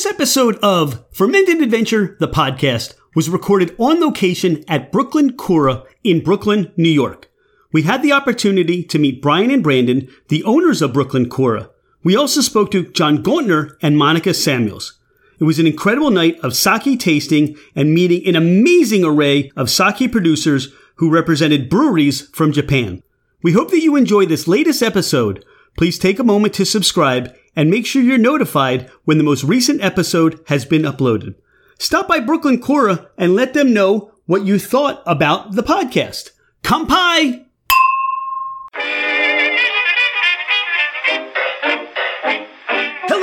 This episode of Fermented Adventure, the podcast, was recorded on location at Brooklyn Kura in Brooklyn, New York. We had the opportunity to meet Brian and Brandon, the owners of Brooklyn Kura. We also spoke to John Gauntner and Monica Samuels. It was an incredible night of sake tasting and meeting an amazing array of sake producers who represented breweries from Japan. We hope that you enjoy this latest episode. Please take a moment to subscribe and make sure you're notified when the most recent episode has been uploaded. Stop by Brooklyn Kura and let them know what you thought about the podcast. Kampai!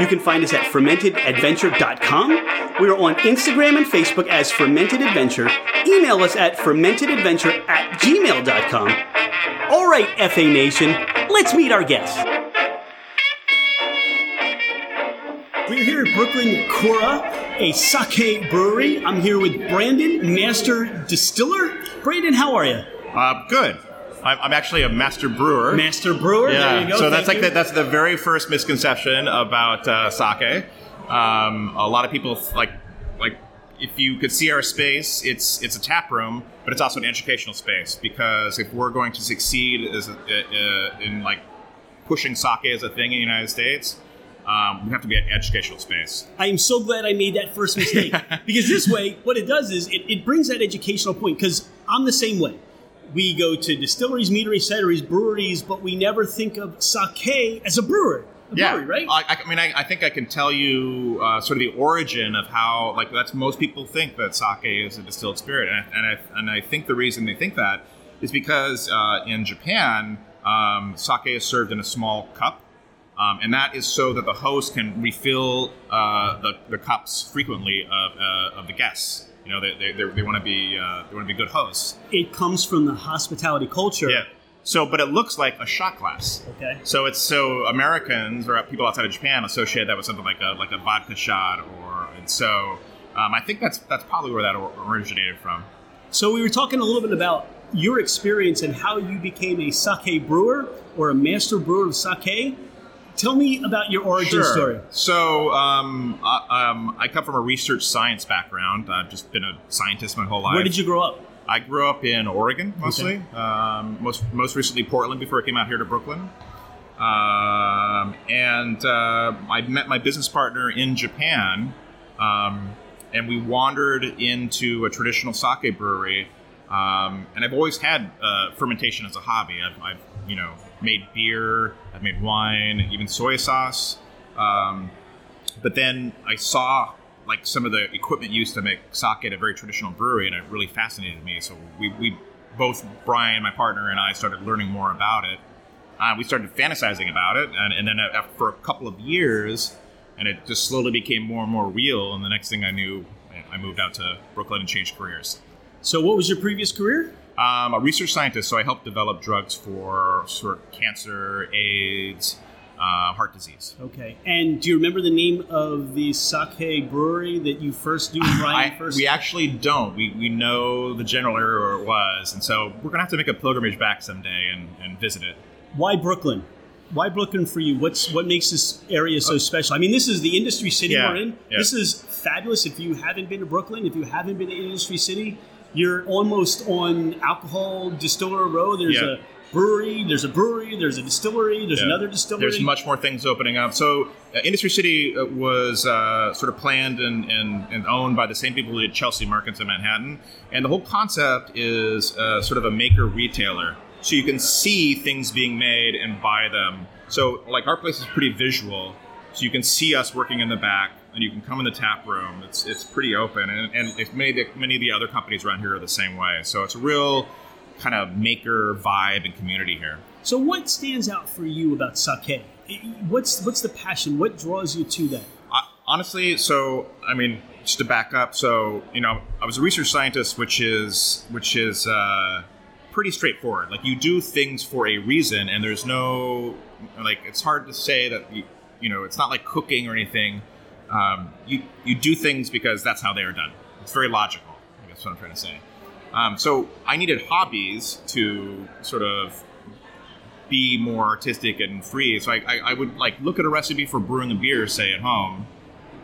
You can find us at fermentedadventure.com. We are on Instagram and Facebook as Fermented Adventure. Email us at fermentedadventure at gmail.com. All right, FA Nation, let's meet our guests. We're here at Brooklyn Kura, a sake brewery. I'm here with Brandon, master distiller. Brandon, how are you? Uh, good. I'm, I'm actually a master brewer. Master brewer. yeah. There you go. So that's Thank like the, that's the very first misconception about uh, sake. Um, a lot of people like like if you could see our space, it's it's a tap room, but it's also an educational space because if we're going to succeed as a, uh, in like pushing sake as a thing in the United States, um, we have to be an educational space. I am so glad I made that first mistake because this way, what it does is it, it brings that educational point. Because I'm the same way. We go to distilleries, meaderies, cideries, breweries, but we never think of sake as a brewer. A yeah, brewery, right? I, I mean, I, I think I can tell you uh, sort of the origin of how, like, that's most people think that sake is a distilled spirit, and I, and I, and I think the reason they think that is because uh, in Japan, um, sake is served in a small cup, um, and that is so that the host can refill uh, the, the cups frequently of, uh, of the guests. You know, they, they, they, they want to be uh, they want to be good hosts. it comes from the hospitality culture. Yeah. So, but it looks like a shot glass. Okay. So it's so Americans or people outside of Japan associate that with something like a like a vodka shot, or and so um, I think that's that's probably where that originated from. So we were talking a little bit about your experience and how you became a sake brewer or a master brewer of sake. Tell me about your origin story. So um, I, um, I come from a research science background. I've just been a scientist my whole life. Where did you grow up? I grew up in Oregon mostly. Um, most most recently Portland before I came out here to Brooklyn. Um, and uh, I met my business partner in Japan, um, and we wandered into a traditional sake brewery. Um, and I've always had uh, fermentation as a hobby. I've, I've you know made beer, I've made wine, even soy sauce. Um, but then I saw like some of the equipment used to make sake at a very traditional brewery, and it really fascinated me. So we, we both Brian, my partner, and I started learning more about it. Uh, we started fantasizing about it, and, and then for a couple of years, and it just slowly became more and more real. And the next thing I knew, I moved out to Brooklyn and changed careers. So what was your previous career? Um, a research scientist, so I helped develop drugs for sort of cancer, AIDS, uh, heart disease. Okay. And do you remember the name of the sake brewery that you first do, Brian? I- first. we actually don't. We, we know the general area where it was, and so we're gonna have to make a pilgrimage back someday and, and visit it. Why Brooklyn? Why Brooklyn for you? What's what makes this area so special? I mean, this is the industry city Yeah, we're in. yeah. This is fabulous. If you haven't been to Brooklyn, if you haven't been to industry city, you're almost on alcohol distiller row. There's Yeah. a brewery. There's a brewery. There's a distillery. There's Yeah. another distillery. There's much more things opening up. So, uh, Industry City uh, was uh, sort of planned and, and, and owned by the same people who did Chelsea Markets in Manhattan. And the whole concept is uh, sort of a maker retailer. So you can see things being made and buy them. So, like, our place is pretty visual. So you can see us working in the back, and you can come in the tap room. It's it's pretty open, and, and it's many of the, many of the other companies around here are the same way. So it's a real kind of maker vibe and community here. So what stands out for you about sake? What's what's the passion? What draws you to that? Uh, honestly, so I mean, just to back up, so you know, I was a research scientist, which is which is uh, pretty straightforward. Like you do things for a reason, and there's no like it's hard to say that you, you know it's not like cooking or anything. Um, you you do things because that's how they are done. It's very logical. I guess what I'm trying to say. Um, so I needed hobbies to sort of be more artistic and free. So I, I, I, would like look at a recipe for brewing a beer, say at home,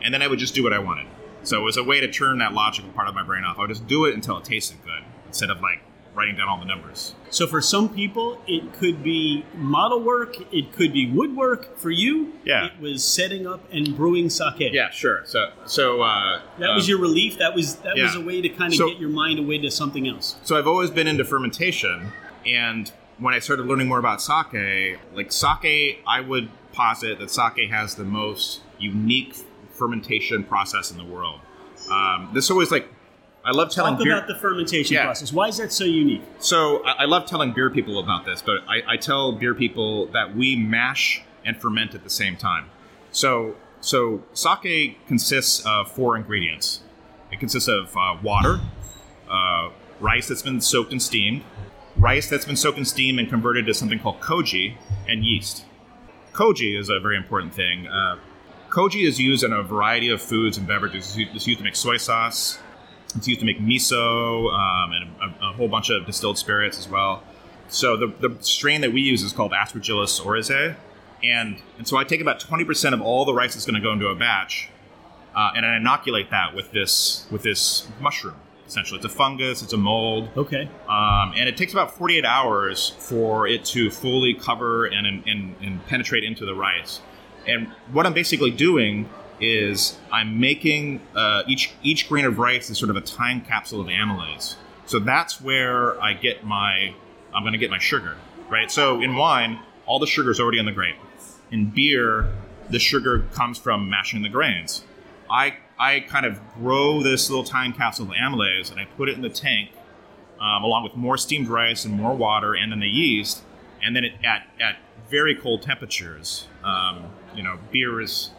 and then I would just do what I wanted. So it was a way to turn that logical part of my brain off. I would just do it until it tasted good, instead of like writing down all the numbers. So for some people, it could be model work, it could be woodwork. For you, yeah. it was setting up and brewing sake. Yeah, sure. So so uh, that was um, your relief. That was that yeah. was a way to kind of so, get your mind away to something else. So I've always been into fermentation, and when I started learning more about sake, like sake, I would posit that sake has the most unique fermentation process in the world. Um, this always like I love telling Talk beer- about the fermentation yeah. process. Why is that so unique? So I, I love telling beer people about this, but I, I, tell beer people that we mash and ferment at the same time. So so sake consists of four ingredients. It consists of uh, water, uh, rice that's been soaked and steamed, rice that's been soaked in steam and converted to something called koji, and yeast. Koji is a very important thing. Uh, koji is used in a variety of foods and beverages. It's used to make soy sauce, it's used to make miso um, and a, a, whole bunch of distilled spirits as well. So the, the strain that we use is called Aspergillus oryzae, and and so I take about twenty percent of all the rice that's going to go into a batch, uh, and I inoculate that with this with this mushroom. Essentially, it's a fungus, it's a mold. Okay. Um, and it takes about 48 hours for it to fully cover and, and, and penetrate into the rice. And what I'm basically doing is I'm making uh, each each grain of rice is sort of a time capsule of amylase. So that's where I get my I'm going to get my sugar, right? So in wine, all the sugar is already in the grape. In beer, the sugar comes from mashing the grains. I I kind of grow this little time capsule of amylase and I put it in the tank um, along with more steamed rice and more water and then the yeast, and then it, at at very cold temperatures. Um, you know, beer is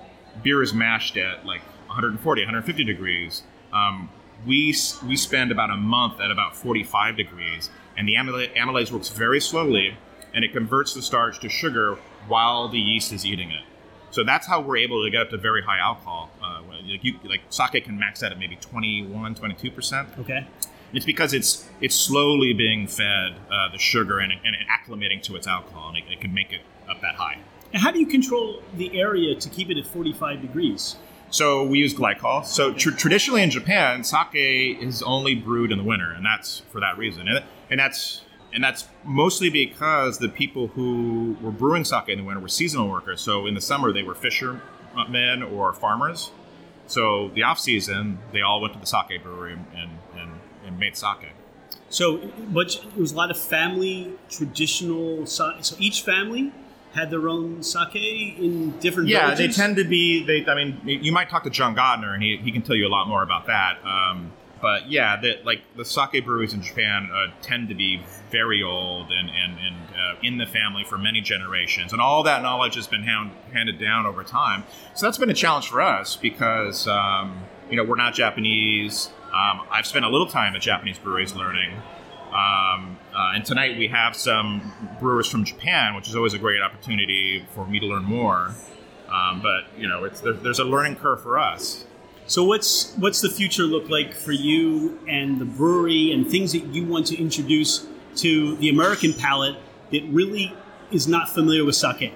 beer is mashed at like 140, 150 degrees. Um, we we spend about a month at about 45 degrees, and the amylase, works very slowly, and it converts the starch to sugar while the yeast is eating it. So that's how we're able to get up to very high alcohol. Uh, like, you, like sake can max out at maybe 21, 22 percent. Okay. It's because it's it's slowly being fed uh, the sugar and, and acclimating to its alcohol, and it, it can make it up that high. How do you control the area to keep it at 45 degrees? So we use glycol. So tr- traditionally in Japan, sake is only brewed in the winter, and that's for that reason. And, and that's and that's mostly because the people who were brewing sake in the winter were seasonal workers. So in the summer, they were fishermen or farmers. So the off season, they all went to the sake brewery and, and, and made sake. So, but it was a lot of family traditional. So each family had their own sake in different yeah villages? they tend to be they i mean you might talk to john gauntner and he, he can tell you a lot more about that um, but yeah the, like the sake breweries in japan uh, tend to be very old and, and, and uh, in the family for many generations and all that knowledge has been hand, handed down over time so that's been a challenge for us because um, you know we're not japanese um, i've spent a little time at japanese breweries learning um, uh, and tonight we have some brewers from Japan, which is always a great opportunity for me to learn more. Um, but you know, there, there's a learning curve for us. So what's what's the future look like for you and the brewery and things that you want to introduce to the American palate that really is not familiar with sake?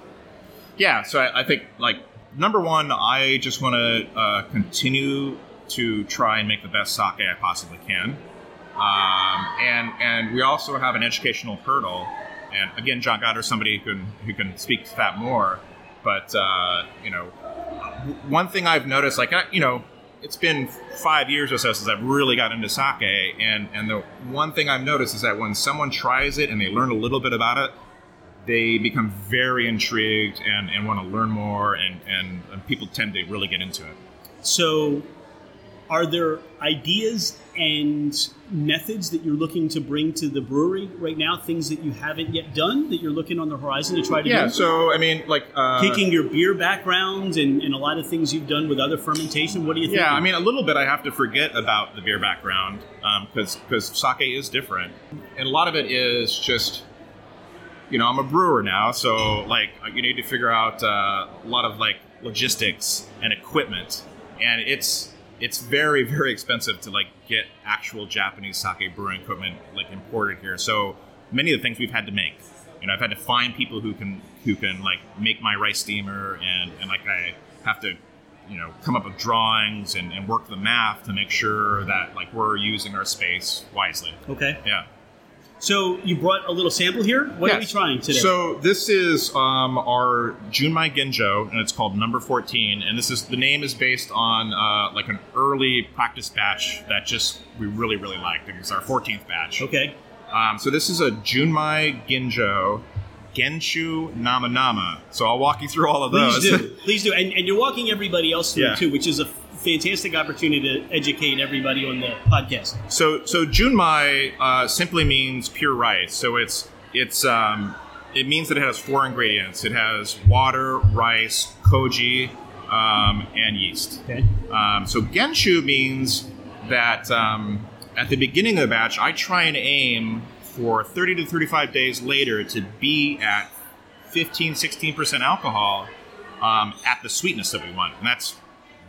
Yeah, so I, I think like number one, I just want to uh, continue to try and make the best sake I possibly can. Um, and and we also have an educational hurdle. And again, John Gauntner is somebody who can who can speak to that more. But uh, you know, one thing I've noticed, like you know, it's been five years or so since I've really got into sake, and and the one thing I've noticed is that when someone tries it and they learn a little bit about it, they become very intrigued and, and want to learn more, and, and, and people tend to really get into it. So, are there ideas and methods that you're looking to bring to the brewery right now? Things that you haven't yet done that you're looking on the horizon to try to Yeah, do? so I mean, like uh, Taking your beer background and, and a lot of things you've done with other fermentation, what do you think? Yeah, I mean, a little bit I have to forget about the beer background because because sake is different, and a lot of it is just, you know, I'm a brewer now, so like you need to figure out uh, a lot of like logistics and equipment, and it's it's very very expensive to like get actual Japanese sake brewing equipment like imported here. So many of the things we've had to make. You know, I've had to find people who can who can like make my rice steamer, and and like I have to you know come up with drawings and, and work the math to make sure that like we're using our space wisely. Okay. Yeah. So you brought a little sample here. What are we trying today? So this is um, our Junmai Ginjo, and it's called Number 14. And this is the name is based on uh, like an early practice batch that just we really really liked. It was our 14th batch. okay. Um, so this is a Junmai Ginjo, Genshu Nama Nama. So I'll walk you through all of those. Please do. Please do. And, and you're walking everybody else through Yeah. too, which is a fantastic opportunity to educate everybody on the podcast. So so Junmai uh, simply means pure rice. So it's it's um, it means that it has four ingredients. It has water, rice, koji, um, and yeast. Okay. Um, so Genshu means that um, at the beginning of the batch, I try and aim for 30 to 35 days later to be at 15, 16% alcohol um, at the sweetness that we want. And that's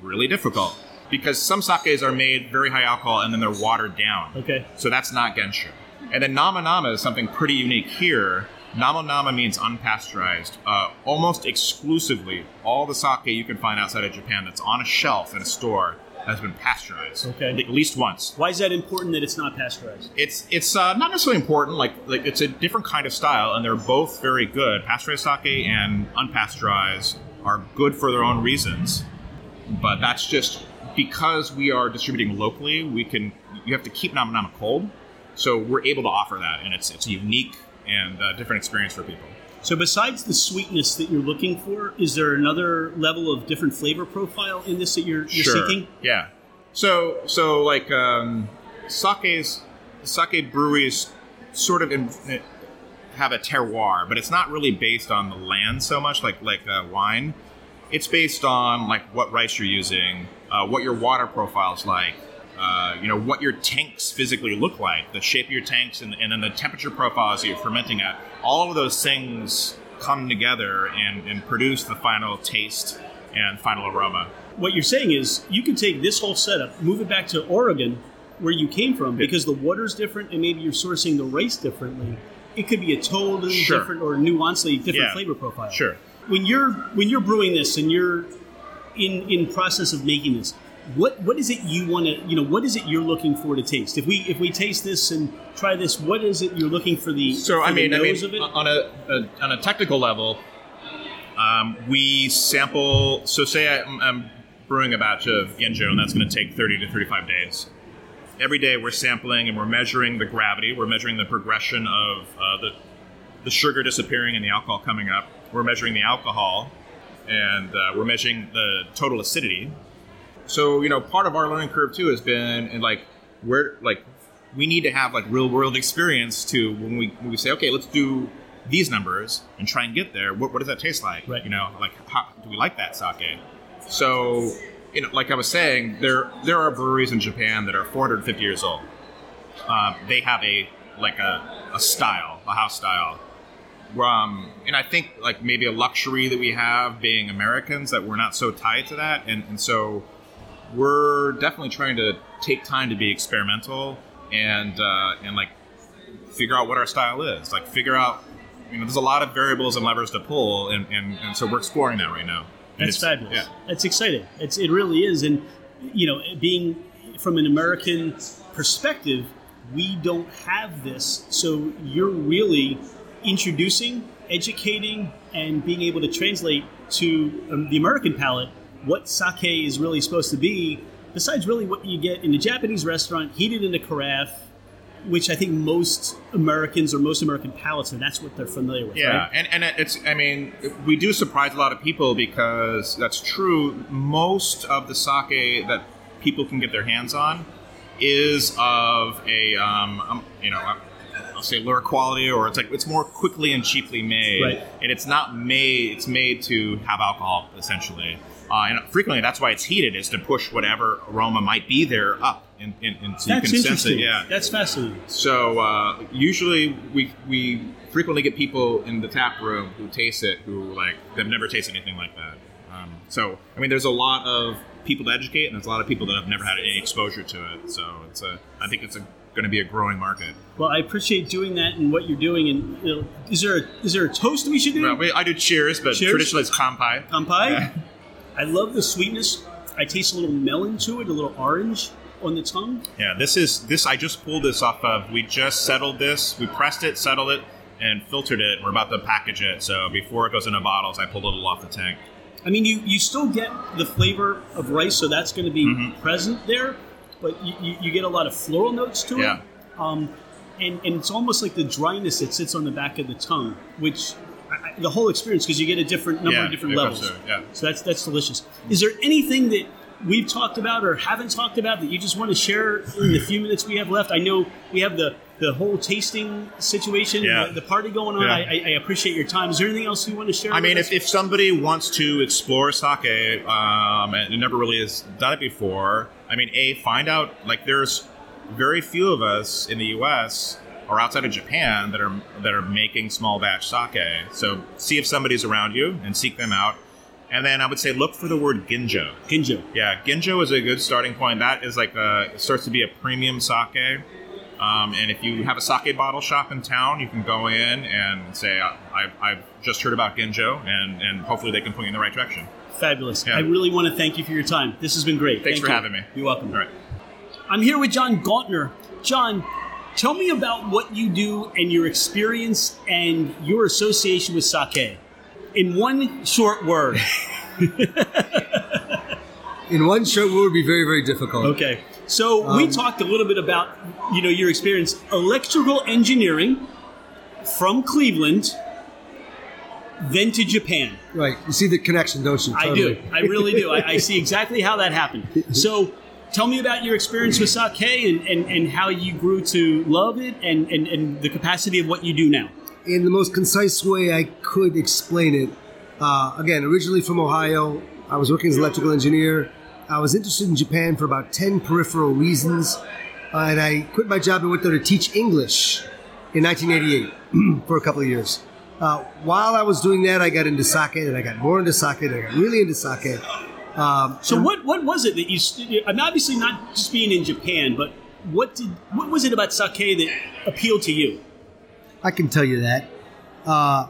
really difficult because some sakes are made very high alcohol and then they're watered down. Okay. So that's not Genshu. And then Nama Nama is something pretty unique here. Nama Nama means unpasteurized. Uh, almost exclusively, all the sake you can find outside of Japan that's on a shelf in a store has been pasteurized. Okay. At least once. Why is that important that it's not pasteurized? It's it's uh, not necessarily important. Like like it's a different kind of style, and they're both very good. Pasteurized sake and unpasteurized are good for their own reasons, but that's just because we are distributing locally. We can you have to keep Nama Nama cold, so we're able to offer that, and it's it's a unique and uh, different experience for people. So besides the sweetness that you're looking for, is there another level of different flavor profile in this that you're, you're Sure. seeking? Yeah. So so like um, sake's sake breweries sort of in, have a terroir, but it's not really based on the land so much like like uh, wine. It's based on like what rice you're using, uh, what your water profile's like, uh, you know what your tanks physically look like, the shape of your tanks, and, and then the temperature profiles that you're fermenting at. All of those things come together and, and produce the final taste and final aroma. What you're saying is you can take this whole setup, move it back to Oregon, where you came from, because the water's different and maybe you're sourcing the rice differently. It could be a totally Sure. different or nuancely different Yeah. flavor profile. Sure. When you're when you're brewing this and you're in in process of making this, what what is it you want to you know what is it you're looking for to taste? If we if we taste this and try this, what is it you're looking for the So for I mean, I mean, on a, a on a technical level, um, we sample. So say I, I'm brewing a batch of Ginjo, and that's going to take 30 to 35 days. Every day we're sampling and we're measuring the gravity. We're measuring the progression of uh, the the sugar disappearing and the alcohol coming up. We're measuring the alcohol, and uh, we're measuring the total acidity. So you know, part of our learning curve too has been and like where like we need to have like real world experience to when we when we say okay, let's do these numbers and try and get there. What, what does that taste like? Right. You know, like how, do we like that sake? So you know, like I was saying, there there are breweries in Japan that are 450 years old. Um, they have a like a, a style, a house style. Um, and I think like maybe a luxury that we have being Americans that we're not so tied to that, and, and so we're definitely trying to take time to be experimental and uh, and like figure out what our style is. Like figure out, you know, there's a lot of variables and levers to pull, and, and, and so we're exploring that right now. And That's it's- fabulous. Yeah. That's exciting. It's it really is, and you know, being from an American perspective, we don't have this. So you're really introducing, educating, and being able to translate to um, the American palate what sake is really supposed to be. Besides, really, what you get in a Japanese restaurant, heated in a carafe, which I think most Americans or most American palates, and that's what they're familiar with. Yeah, right? and and it's I mean we do surprise a lot of people because that's true. Most of the sake that people can get their hands on is of a um, um, you know. Say lower quality, or it's like it's more quickly and cheaply made, Right. and it's not made. It's made to have alcohol essentially, uh, and frequently that's why it's heated is to push whatever aroma might be there up, and, and, and so that's you can sense it. Yeah, that's fascinating. so uh, usually we we frequently get people in the tap room who taste it who like they've never tasted anything like that. Um, so I mean, there's a lot of people to educate, and there's a lot of people that have never had any exposure to it. So it's a I think it's a going to be a growing market. Well, I appreciate doing that and what you're doing. And you know, is there a, is there a toast we should do? Well, we, I do cheers, but Cheers? traditionally it's kampai. Kampai. Yeah. I love the sweetness. I taste a little melon to it, a little orange on the tongue. Yeah, this is this. I just pulled this off of. We just settled this. We pressed it, settled it, and filtered it. We're about to package it. So before it goes into bottles, I pulled a little off the tank. I mean, you, you still get the flavor of rice, so that's going to be Mm-hmm. present there, but you, you, you get a lot of floral notes to Yeah. it. Um, and, and it's almost like the dryness that sits on the back of the tongue, which I, the whole experience, because you get a different number Yeah, of different levels. goes yeah. So that's that's delicious. Is there anything that we've talked about or haven't talked about that you just want to share in the few minutes we have left? I know we have the the whole tasting situation, Yeah. the, the party going on. Yeah. I, I, appreciate your time. Is there anything else you want to share? I mean, if, if somebody wants to explore sake um, and never really has done it before, I mean, a find out like there's very few of us in the U.S. or outside of Japan that are that are making small batch sake. So see if somebody's around you and seek them out. And then I would say look for the word ginjo. Ginjo. Yeah, ginjo is a good starting point. That is like a it starts to be a premium sake. Um, and if you have a sake bottle shop in town, you can go in and say, I've, I've just heard about ginjo, and, and hopefully they can point you in the right direction. Fabulous. Yeah. I really want to thank you for your time. This has been great. Thanks Thank for you. having me. You're welcome. All right. I'm here with John Gauntner. John, tell me about what you do and your experience and your association with sake. In one short word. In one short word would be very, very difficult. Okay. So we Um, talked a little bit about, you know, your experience electrical engineering from Cleveland, then to Japan. Right. You see the connection, don't you? I do. I really do. I, I see exactly how that happened. So tell me about your experience with sake and, and, and how you grew to love it and, and, and the capacity of what you do now. In the most concise way I could explain it, uh, again, originally from Ohio, I was working as an electrical engineer. I was interested in Japan for about 10 peripheral reasons. Uh, and I quit my job and went there to teach English in 1988 for a couple of years. Uh, while I was doing that, I got into sake, and I got more into sake, and I got really into sake. Um, So what, what was it that you, st- I'm obviously not just being in Japan, but what did, what was it about sake that appealed to you? I can tell you that. Uh,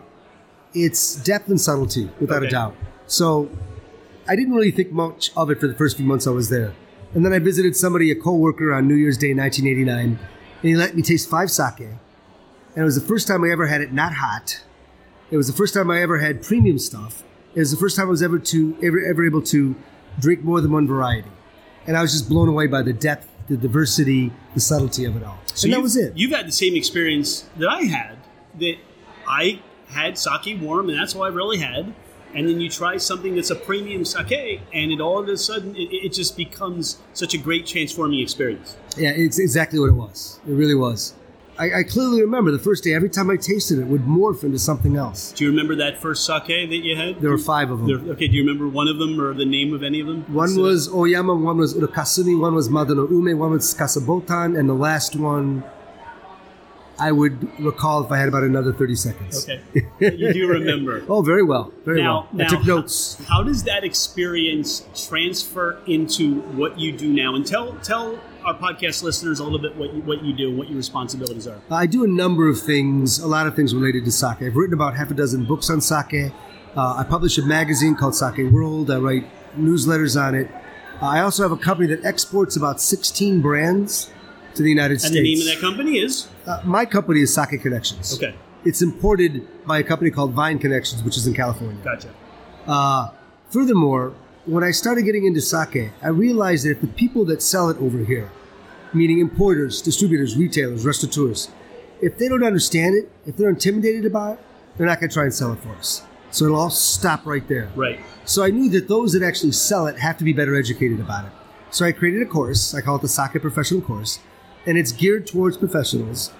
it's depth and subtlety, without Okay. a doubt. So I didn't really think much of it for the first few months I was there. And then I visited somebody, a coworker, on New Year's Day 1989, and he let me taste five sake. And it was the first time I ever had it not hot. It was the first time I ever had premium stuff. It was the first time I was ever to ever ever able to drink more than one variety. And I was just blown away by the depth, the diversity, the subtlety of it all. So and that was it. You've had the same experience that I had. That I had sake warm, and that's all I really had. And then you try something that's a premium sake, and it all of a sudden it, it just becomes such a great transforming experience. Yeah, it's exactly what it was. It really was. I, I clearly remember the first day, every time I tasted it, it would morph into something else. Do you remember that first sake that you had? There were five of them. There- okay, do you remember one of them or the name of any of them? One So- was Oyama, one was Urakasumi, one was Madano Ume, one was Kasabotan, and the last one I would recall if I had about another 30 seconds. Okay, you do remember. Oh, very well. Very now, well. now I took how- notes. How, does that experience transfer into what you do now? And tell tell our podcast listeners a little bit what you, what you do, and what your responsibilities are. I do a number of things, a lot of things related to sake. I've written about half a dozen books on sake. Uh, I publish a magazine called Sake World. I write newsletters on it. Uh, I also have a company that exports about 16 brands to the United And States. And the name of that company is Uh, my company is Sake Connections. okay. It's imported by a company called Vine Connections, which is in California. Gotcha. Uh, furthermore, when I started getting into sake, I realized that if the people that sell it over here meaning importers, distributors, retailers, restaurateurs. If they don't understand it, if they're intimidated about it, they're not going to try and sell it for us. So it'll all stop right there. Right. So I knew that those that actually sell it have to be better educated about it. So I created a course. I call it the Sake Professional Course, and it's geared towards professionals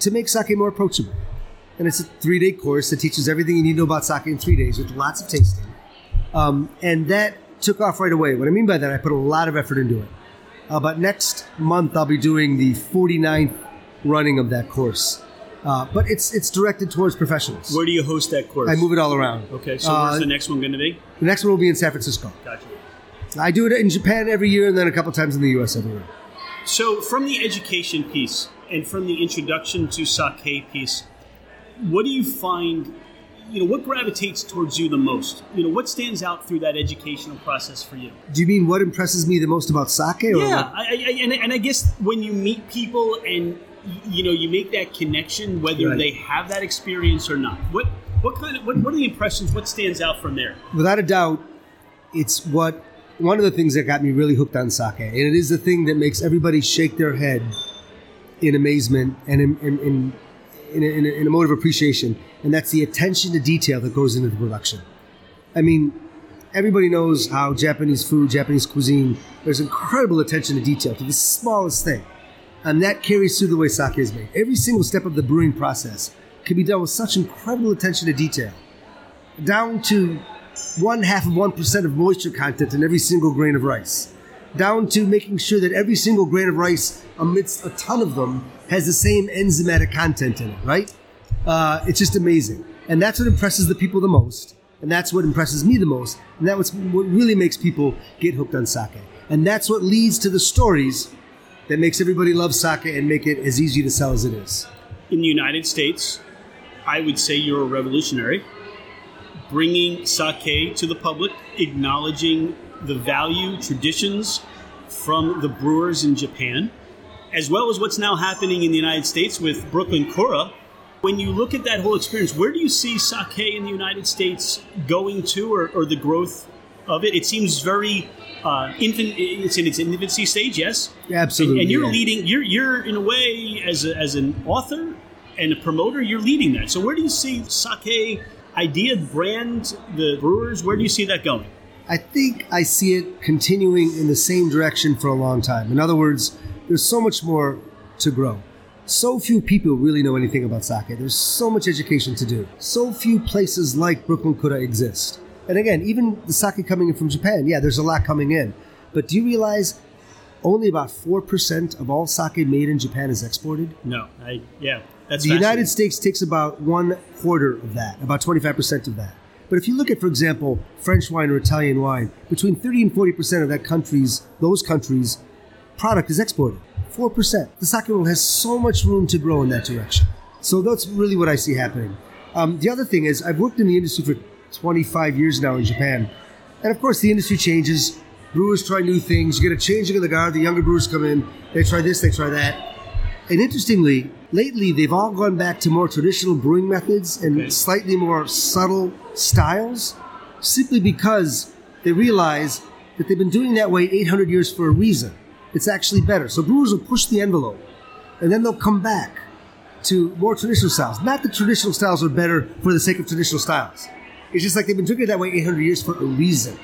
to make sake more approachable. And it's a three-day course that teaches everything you need to know about sake in three days with lots of tasting. Um, and that took off right away. What I mean by that, I put a lot of effort into it. Uh, but next month, I'll be doing the 49th running of that course. Uh, but it's it's directed towards professionals. Where do you host that course? I move it all around. Okay, so Uh, where's the next one going to be? The next one will be in San Francisco. Gotcha. I do it in Japan every year, and then a couple times in the U.S. every year. So, from the education piece and from the introduction to sake piece, what do you find? You know, what gravitates towards you the most? You know, what stands out through that educational process for you? Do you mean what impresses me the most about sake? Or Yeah, I, I, and, and I guess when you meet people and you know you make that connection, whether Right. they have that experience or not, what what kind of what, what are the impressions? What stands out from there? without a doubt, it's what one of the things that got me really hooked on sake, and it is the thing that makes everybody shake their head in amazement and in in, in, in, a, in, a, in a mode of appreciation, and that's the attention to detail that goes into the production. I mean, everybody knows how Japanese food, Japanese cuisine, there's incredible attention to detail to the smallest thing. And that carries through the way sake is made. Every single step of the brewing process can be done with such incredible attention to detail down to one half of one percent of moisture content in every single grain of rice, down to making sure that every single grain of rice, amidst a ton of them, has the same enzymatic content in it. Right? Uh, it's just amazing, and that's what impresses the people the most, and that's what impresses me the most, and that's what really makes people get hooked on sake, and that's what leads to the stories that makes everybody love sake and make it as easy to sell as it is. In the United States, I would say you're a revolutionary, bringing sake to the public, acknowledging the value, traditions from the brewers in Japan, as well as what's now happening in the United States with Brooklyn Kura. When you look at that whole experience, where do you see sake in the United States going to, or, or the growth of it? It seems very uh, infant. It's in its infancy stage, yes. Absolutely, And you're yeah. leading. You're you're in a way as a, as an author and a promoter. You're leading that. So where do you see sake idea, brand, the brewers? Where do you see that going? I think I see it continuing in the same direction for a long time. In other words, there's so much more to grow. So few people really know anything about sake. There's so much education to do. So few places like Brooklyn Kura exist. And again, even the sake coming in from Japan, yeah, there's a lot coming in. But do you realize only about 4% of all sake made in Japan is exported? No, I yeah. That's The United. States takes about one quarter of that, about 25% of that. But if you look at, for example, French wine or Italian wine, between 30 and 40% of that country's, those countries' product is exported. 4%. The sake world has so much room to grow in that direction. So that's really what I see happening. Um, the other thing is, I've worked in the industry for 25 years now in Japan. And of course, the industry changes. Brewers try new things. You get a changing of the guard. The younger brewers come in. They try this, they try that. And interestingly, lately they've all gone back to more traditional brewing methods and Okay. slightly more subtle styles, simply because they realize that they've been doing that way 800 years for a reason. It's actually better. So brewers will push the envelope, and then they'll come back to more traditional styles. Not that traditional styles are better for the sake of traditional styles. It's just like they've been drinking it that way 800 years for a reason.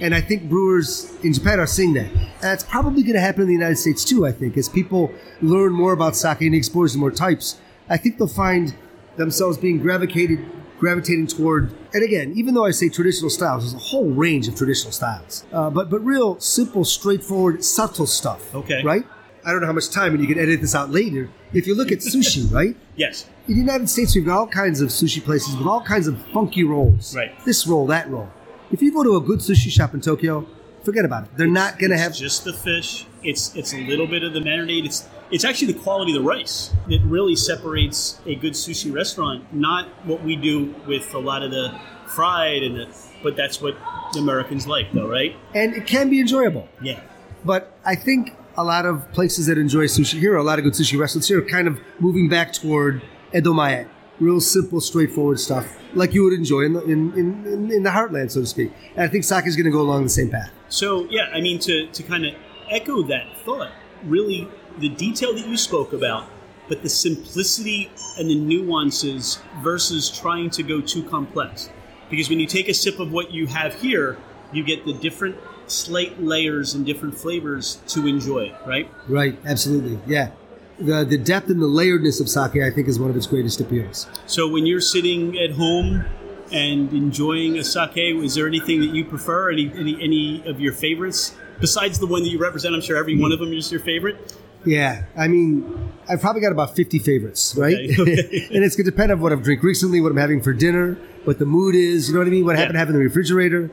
And I think brewers in Japan are seeing that. And that's probably going to happen in the United States too, I think. As people learn more about sake and expose more types, I think they'll find themselves being gravitated, gravitating toward, and again, even though I say traditional styles, there's a whole range of traditional styles. Uh, but, but real, simple, straightforward, subtle stuff. Okay. Right? I don't know how much time, and you can edit this out later. If you look at sushi, right? Yes. In the United States, we've got all kinds of sushi places with all kinds of funky rolls. Right. This roll, that roll. If you go to a good sushi shop in Tokyo, forget about it. They're not going to have. just the fish. It's it's a little bit of the marinade. It's it's actually the quality of the rice that really separates a good sushi restaurant. Not what we do with a lot of the fried and the, but that's what the Americans like, though, right? and it can be enjoyable. Yeah. But I think a lot of places that enjoy sushi here, a lot of good sushi restaurants here, are kind of moving back toward edomae, real simple, straightforward stuff, like you would enjoy in the, in, in, in- in the heartland, so to speak. And I think sake is going to go along the same path. So yeah, I mean to to kind of echo that thought, really the detail that you spoke about, but the simplicity and the nuances versus trying to go too complex. Because when you take a sip of what you have here, you get the different slight layers and different flavors to enjoy, right? Right, absolutely. Yeah. The, the depth and the layeredness of sake, I think, is one of its greatest appeals. So when you're sitting at home and enjoying a sake, is there anything that you prefer? Any, any, any of your favorites? Besides the one that you represent, I'm sure every one of them is your favorite. Yeah, I mean, I've probably got about 50 favorites, right? Okay, okay. and it's going to depend on what I've drank recently, what I'm having for dinner, what the mood is, you know what I mean? What I happen to have in the refrigerator.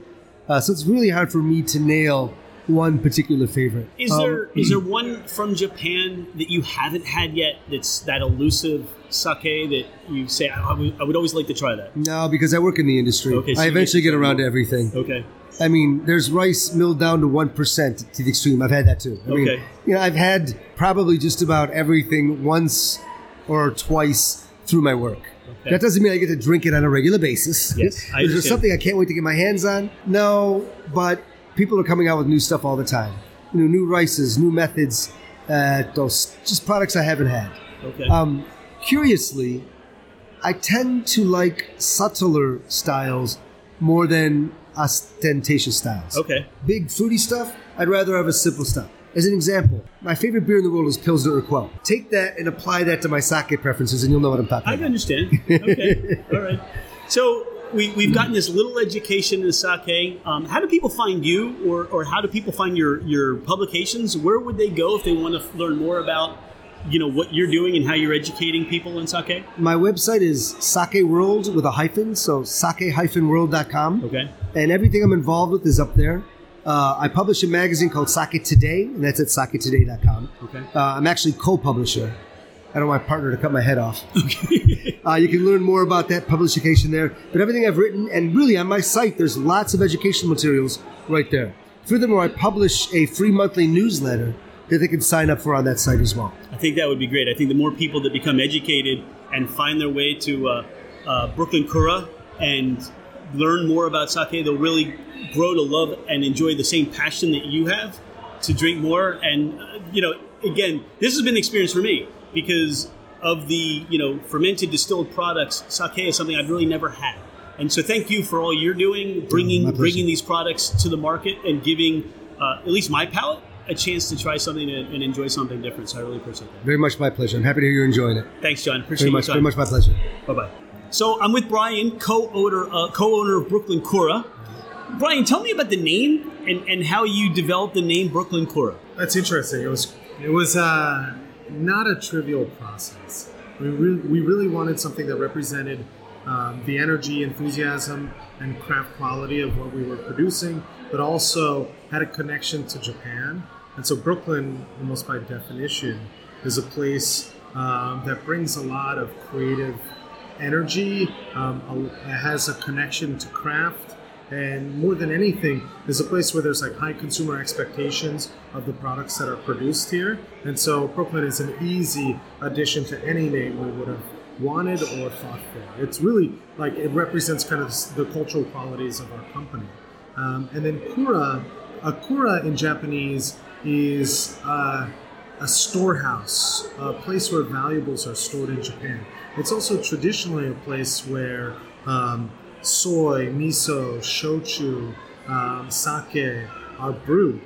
Uh, so it's really hard for me to nail one particular favorite. Is Um, there is there one from Japan that you haven't had yet that's that elusive sake that you say I would, I would always like to try that? No, because I work in the industry. Okay, so I eventually get- get around to everything. Okay. I mean, there's rice milled down to one percent to the extreme. I've had that too. I mean, Okay. you know, I've had probably just about everything once or twice through my work. Okay. That doesn't mean I get to drink it on a regular basis. Yes, I Is there something I can't wait to get my hands on? No, but people are coming out with new stuff all the time. You know, new rices, new methods, uh, those just products I haven't had. Okay. Um, curiously, I tend to like subtler styles more than ostentatious styles. okay. Big fruity stuff, I'd rather have a simple stuff. As an example, my favorite beer in the world is Pilsner Urquell. Take that and apply that to my sake preferences, and you'll know what I'm talking I about. understand. Okay. All right. So we, we've gotten this little education in sake. Um, how do people find you, or, or how do people find your, your publications? Where would they go if they want to learn more about, you know, what you're doing and how you're educating people in sake? My website is Sake World with a hyphen, so sake-world.com. Okay. and everything I'm involved with is up there. Uh, I publish a magazine called Sake Today, and that's at saketoday.com. Okay. Uh, I'm actually co-publisher. I don't want my partner to cut my head off. uh, you can learn more about that publication there. But everything I've written, and really on my site, there's lots of educational materials right there. Furthermore, I publish a free monthly newsletter that they can sign up for on that site as well. I think that would be great. I think the more people that become educated and find their way to uh, uh, Brooklyn Kura and learn more about sake, they'll really grow to love and enjoy the same passion that you have to drink more. And uh, you know, again, this has been an experience for me because of the you know fermented distilled products. Sake is something I've really never had. And so, thank you for all you're doing, bringing bringing these products to the market and giving uh, at least my palate a chance to try something and, and enjoy something different. So I really appreciate that. Very much my pleasure. I'm happy to hear you're enjoying it. Thanks, John. Appreciate Very much, very much my pleasure. Bye bye. So I'm with Brian, co-owner uh, co-owner of Brooklyn Kura. Brian, tell me about the name and, and how you developed the name Brooklyn Kura. That's interesting. It was it was uh, not a trivial process. We really, we really wanted something that represented um, the energy, enthusiasm, and craft quality of what we were producing, but also had a connection to Japan. And so Brooklyn, almost by definition, is a place um, that brings a lot of creative energy. Um, a- has a connection to craft, and more than anything, is a place where there's like high consumer expectations of the products that are produced here. And so Brooklyn is an easy addition to any name we would have wanted or thought for. It's really like it represents kind of the cultural qualities of our company. Um, and then kura, a kura in Japanese is uh, a storehouse, a place where valuables are stored in Japan. It's also traditionally a place where um, soy, miso, shochu, um, sake are brewed.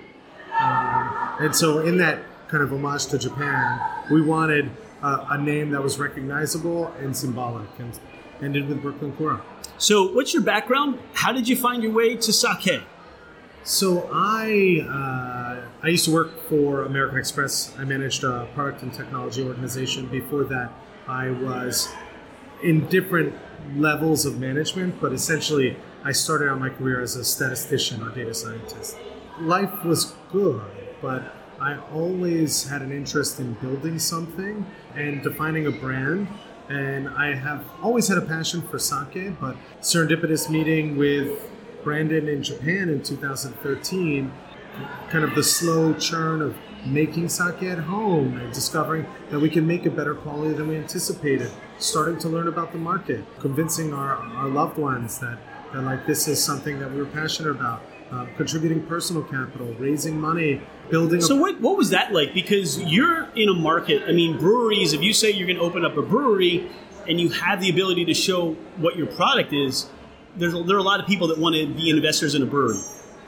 Um, and so, in that kind of homage to Japan, we wanted uh, a name that was recognizable and symbolic, and ended with Brooklyn Kura. So, what's your background? How did you find your way to sake? So I uh, I used to work for American Express. I managed a product and technology organization. Before that, I was in different levels of management, but essentially, I started out my career as a statistician or data scientist. Life was good, but I always had an interest in building something and defining a brand. And I have always had a passion for sake, but serendipitous meeting with Brandon in Japan in 2013, kind of the slow churn of making sake at home and discovering that we can make a better quality than we anticipated, starting to learn about the market, convincing our, our loved ones that, that like this is something that we were passionate about. uh, contributing personal capital, raising money, building. So what what was that like? Because you're in a market. I mean, breweries. If you say you're going to open up a brewery, and you have the ability to show what your product is, there's a, there are a lot of people that want to be investors in a brewery.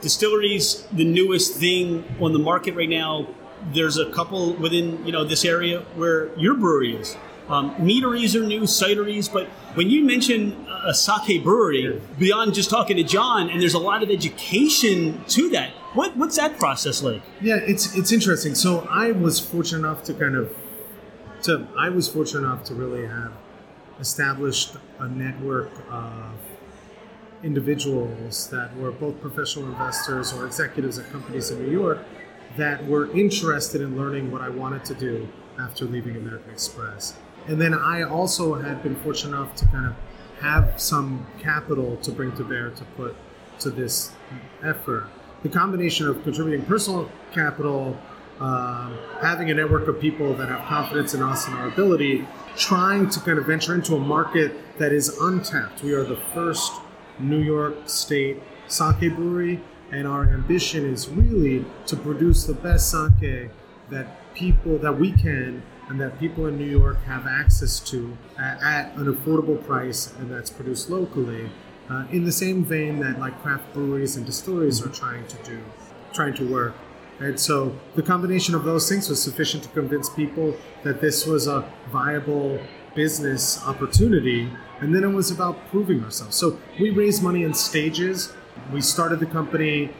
Distilleries, the newest thing on the market right now. There's a couple within you know this area where your brewery is. Um, meaderies are new, cideries, but when you mention a sake brewery, beyond just talking to John, and there's a lot of education to that. What what's that process like? Yeah, it's it's interesting. So I was fortunate enough to kind of to I was fortunate enough to really have established a network of individuals that were both professional investors or executives at companies in New York that were interested in learning what I wanted to do after leaving American Express. And then I also had been fortunate enough to kind of have some capital to bring to bear to put to this effort. The combination of contributing personal capital, um, having a network of people that have confidence in us and our ability, trying to kind of venture into a market that is untapped. We are the first New York State sake brewery, and our ambition is really to produce the best sake that people that we can and that people in New York have access to at, at an affordable price and that's produced locally. Uh, in the same vein that like craft breweries and distilleries are trying to do, trying to work. And so the combination of those things was sufficient to convince people that this was a viable business opportunity. And then it was about proving ourselves. So we raised money in stages. We started the company.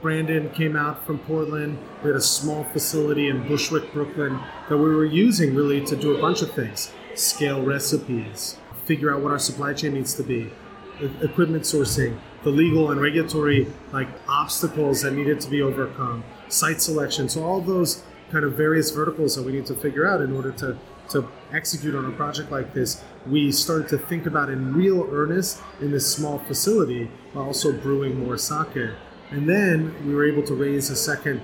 Brandon came out from Portland. We had a small facility in Bushwick, Brooklyn, that we were using really to do a bunch of things scale recipes, figure out what our supply chain needs to be, equipment sourcing, the legal and regulatory like obstacles that needed to be overcome, site selection. So all those kind of various verticals that we need to figure out in order to to execute on a project like this, we started to think about in real earnest in this small facility while also brewing more sake. And then we were able to raise a second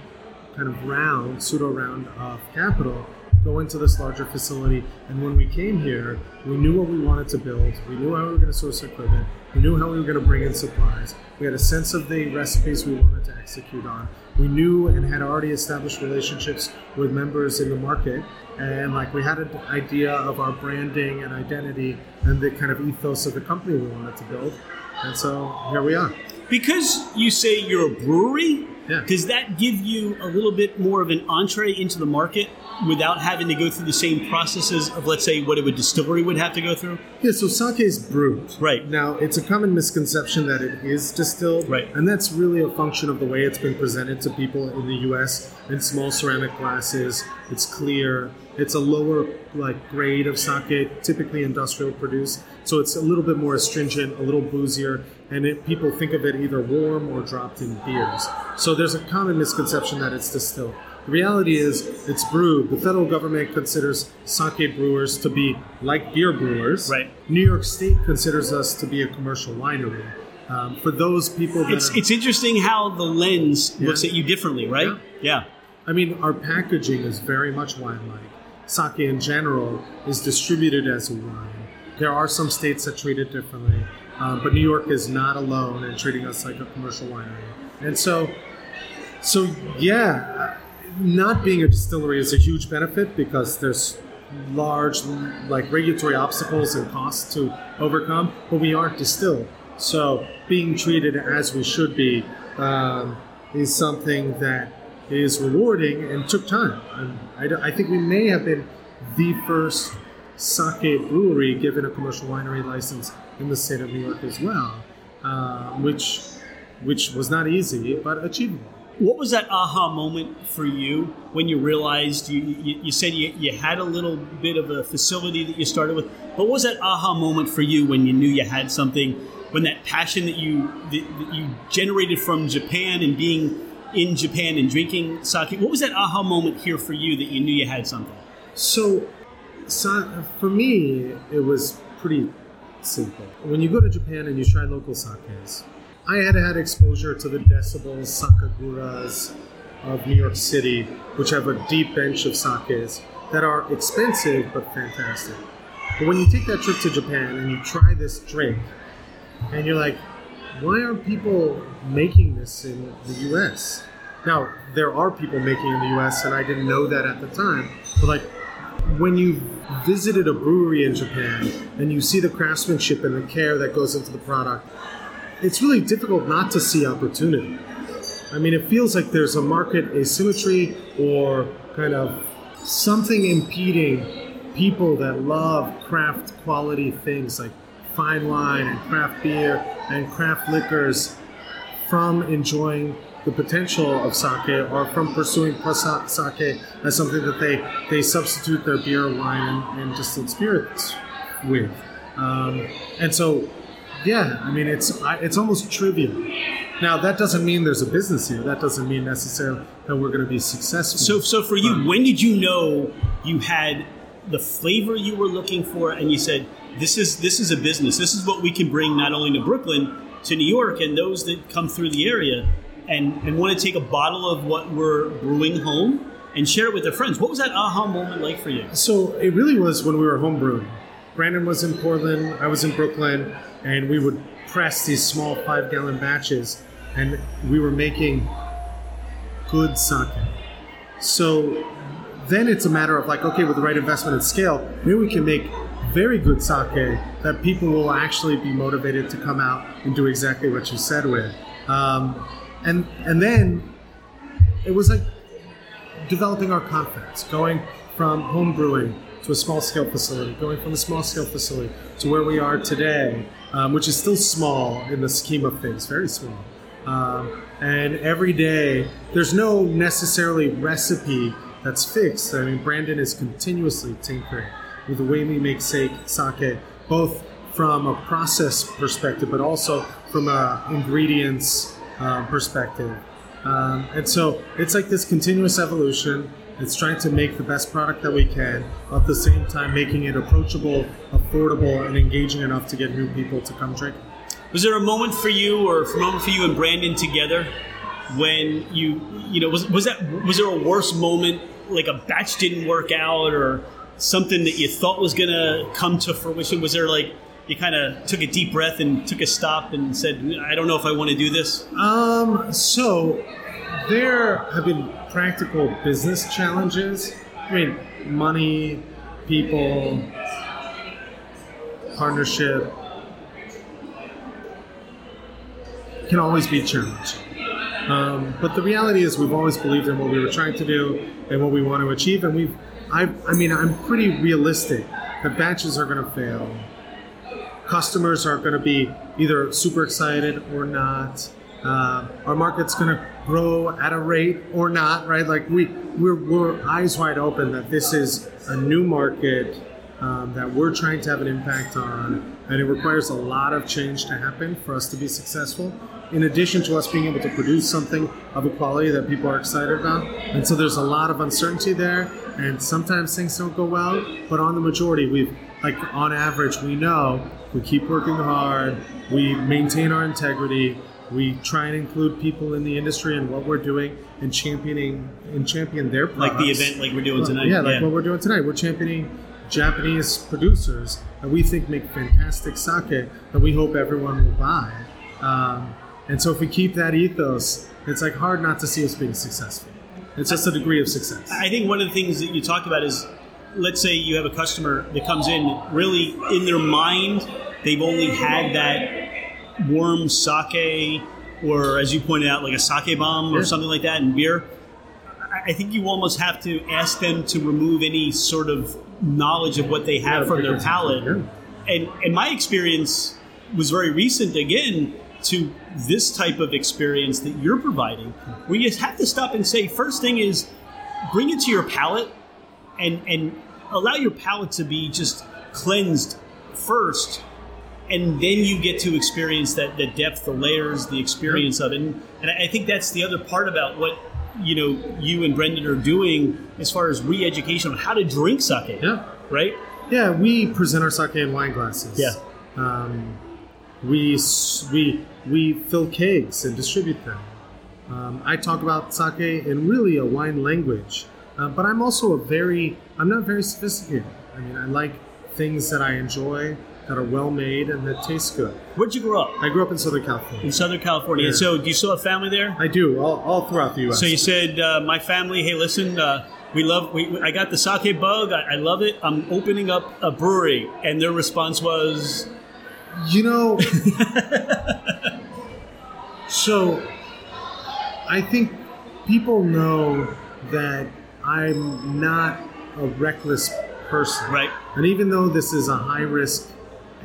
kind of round, pseudo round of capital, go into this larger facility. And when we came here, we knew what we wanted to build. We knew how we were going to source equipment. We knew how we were going to bring in supplies. We had a sense of the recipes we wanted to execute on. We knew and had already established relationships with members in the market. And like we had an idea of our branding and identity and the kind of ethos of the company we wanted to build. And so here we are. Because you say you're a brewery, Yeah. does that give you a little bit more of an entree into the market without having to go through the same processes of, let's say, what a distillery would have to go through? Yeah, so sake is brewed. Right. Now, it's a common misconception that it is distilled. Right. And that's really a function of the way it's been presented to people in the US in small ceramic glasses. It's clear. It's a lower like grade of sake, typically industrial produced. So it's a little bit more astringent, a little boozier, and it, people think of it either warm or dropped in beers. So there's a common misconception that it's distilled. The reality is it's brewed. The federal government considers sake brewers to be like beer brewers. Right. New York State considers us to be a commercial winery. Um, for those people that It's, are, it's interesting how the lens Yeah. looks at you differently, right? Yeah. I mean, our packaging is very much wine-like. Sake in general is distributed as a wine. There are some states that treat it differently, um, but New York is not alone in treating us like a commercial winery. And so, so yeah, not being a distillery is a huge benefit because there's large like regulatory obstacles and costs to overcome, but we aren't distilled. So being treated as we should be um, is something that is rewarding and took time. I, I think we may have been the first sake brewery given a commercial winery license in the state of New York as well, uh, which which was not easy but achievable. What was that aha moment for you when you realized you, you, you said you, you had a little bit of a facility that you started with? What was that aha moment for you when you knew you had something? When that passion that you that, that you generated from Japan and being in Japan and drinking sake, what was that aha moment here for you that you knew you had something? So, so for me, it was pretty simple. When you go to Japan and you try local sakes, I had had exposure to the decibels, sakaguras of New York City, which have a deep bench of sakes that are expensive but fantastic. But when you take that trip to Japan and you try this drink, and you're like, why aren't people making this in the U.S.? Now there are people making in the U.S. and I didn't know that at the time, but like when you visited a brewery in Japan and you see the craftsmanship and the care that goes into the product, it's really difficult not to see opportunity. I mean, it feels like there's a market asymmetry or kind of something impeding people that love craft quality things like fine wine and craft beer and craft liquors from enjoying the potential of sake or from pursuing sake as something that they, they substitute their beer, wine, and, and distilled spirits with. Um, and so, yeah, I mean, it's it's almost trivial. Now, that doesn't mean there's a business here. That doesn't mean necessarily that we're going to be successful. So, so for you, um, when did you know you had the flavor you were looking for, and you said, "This is this is a business. This is what we can bring not only to Brooklyn, to New York, and those that come through the area." and, and want to take a bottle of what we're brewing home and share it with their friends. What was that aha moment like for you? So it really was when we were home brewing. Brandon was in Portland, I was in Brooklyn, and we would press these small five gallon batches, and we were making good sake. So then it's a matter of like, okay, with the right investment and scale, maybe we can make very good sake that people will actually be motivated to come out and do exactly what you said with. Um, and and then it was like developing our confidence, going from home brewing to a small scale facility, going from a small scale facility to where we are today, um, which is still small in the scheme of things, very small. Um, and every day, there's no necessarily recipe that's fixed. I mean, Brandon is continuously tinkering with the way we make sake, sake, both from a process perspective, but also from a ingredients um, perspective. Um, and so it's like this continuous evolution. It's trying to make the best product that we can, at the same time making it approachable, affordable, and engaging enough to get new people to come drink. Was there a moment for you, or a moment for you and Brandon together, when you, you know, was was that was there a worse moment, like a batch didn't work out, or something that you thought was going to come to fruition? Was there like you kind of took a deep breath and took a stop and said, I don't know if I want to do this? Um, so there have been practical business challenges. I mean, money, people, partnership can always be challenging. Um, but the reality is, we've always believed in what we were trying to do and what we want to achieve, and we've. I, I mean, I'm pretty realistic that batches are going to fail customers are going to be either super excited or not. Uh, our market's going to grow at a rate or not, right? Like we we're, we're eyes wide open that this is a new market um, that we're trying to have an impact on, and it requires a lot of change to happen for us to be successful. In addition to us being able to produce something of a quality that people are excited about, and so there's a lot of uncertainty there, and sometimes things don't go well. But on the majority, we've like on average, we know we keep working hard, we maintain our integrity, we try and include people in the industry and what we're doing and championing and champion their products. Like the event like we're doing tonight. Yeah, like yeah. what we're doing tonight. We're championing Japanese producers that we think make fantastic sake that we hope everyone will buy. Um, and so if we keep that ethos, it's like hard not to see us being successful. It's just a degree of success. I think one of the things that you talked about is let's say you have a customer that comes in really in their mind they've only had that warm sake or as you pointed out like a sake bomb or yeah. something like that in beer i think you almost have to ask them to remove any sort of knowledge of what they have yeah, from their palate and and my experience was very recent again to this type of experience that you're providing where you have to stop and say first thing is bring it to your palate and and allow your palate to be just cleansed first and then you get to experience that the depth the layers the experience of it. And, and i think that's the other part about what you know you and brendan are doing as far as re-education on how to drink sake yeah. right? Yeah we present our sake in wine glasses. Yeah. Um, we we we fill kegs and distribute them um, i talk about sake in really a wine language uh, but I'm also a very, I'm not very sophisticated. I mean, I like things that I enjoy. that are well made and that taste good. Where'd you grow up? I grew up in Southern California. In Southern California. Yeah. So, do you still have family there? I do all, all throughout the U.S. So you said, uh, my family, hey, listen, uh, we love, we, I got the sake bug, I, I love it. I'm opening up a brewery, and their response was, You know, so I think people know that I'm not a reckless person. Right. And even though this is a high risk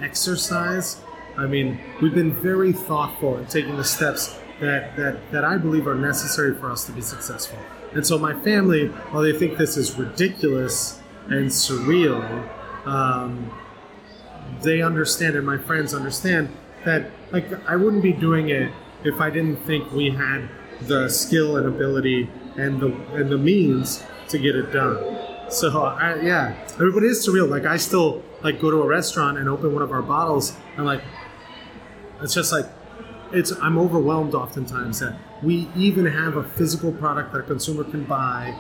exercise, I mean, we've been very thoughtful in taking the steps that, that, that I believe are necessary for us to be successful. And so my family, while they think this is ridiculous and surreal, um, they understand and my friends understand that like I wouldn't be doing it if I didn't think we had the skill and ability and the and the means to get it done. So I, yeah, but it is surreal. Like I still like go to a restaurant and open one of our bottles. I'm like, it's just like it's I'm overwhelmed oftentimes that we even have a physical product that a consumer can buy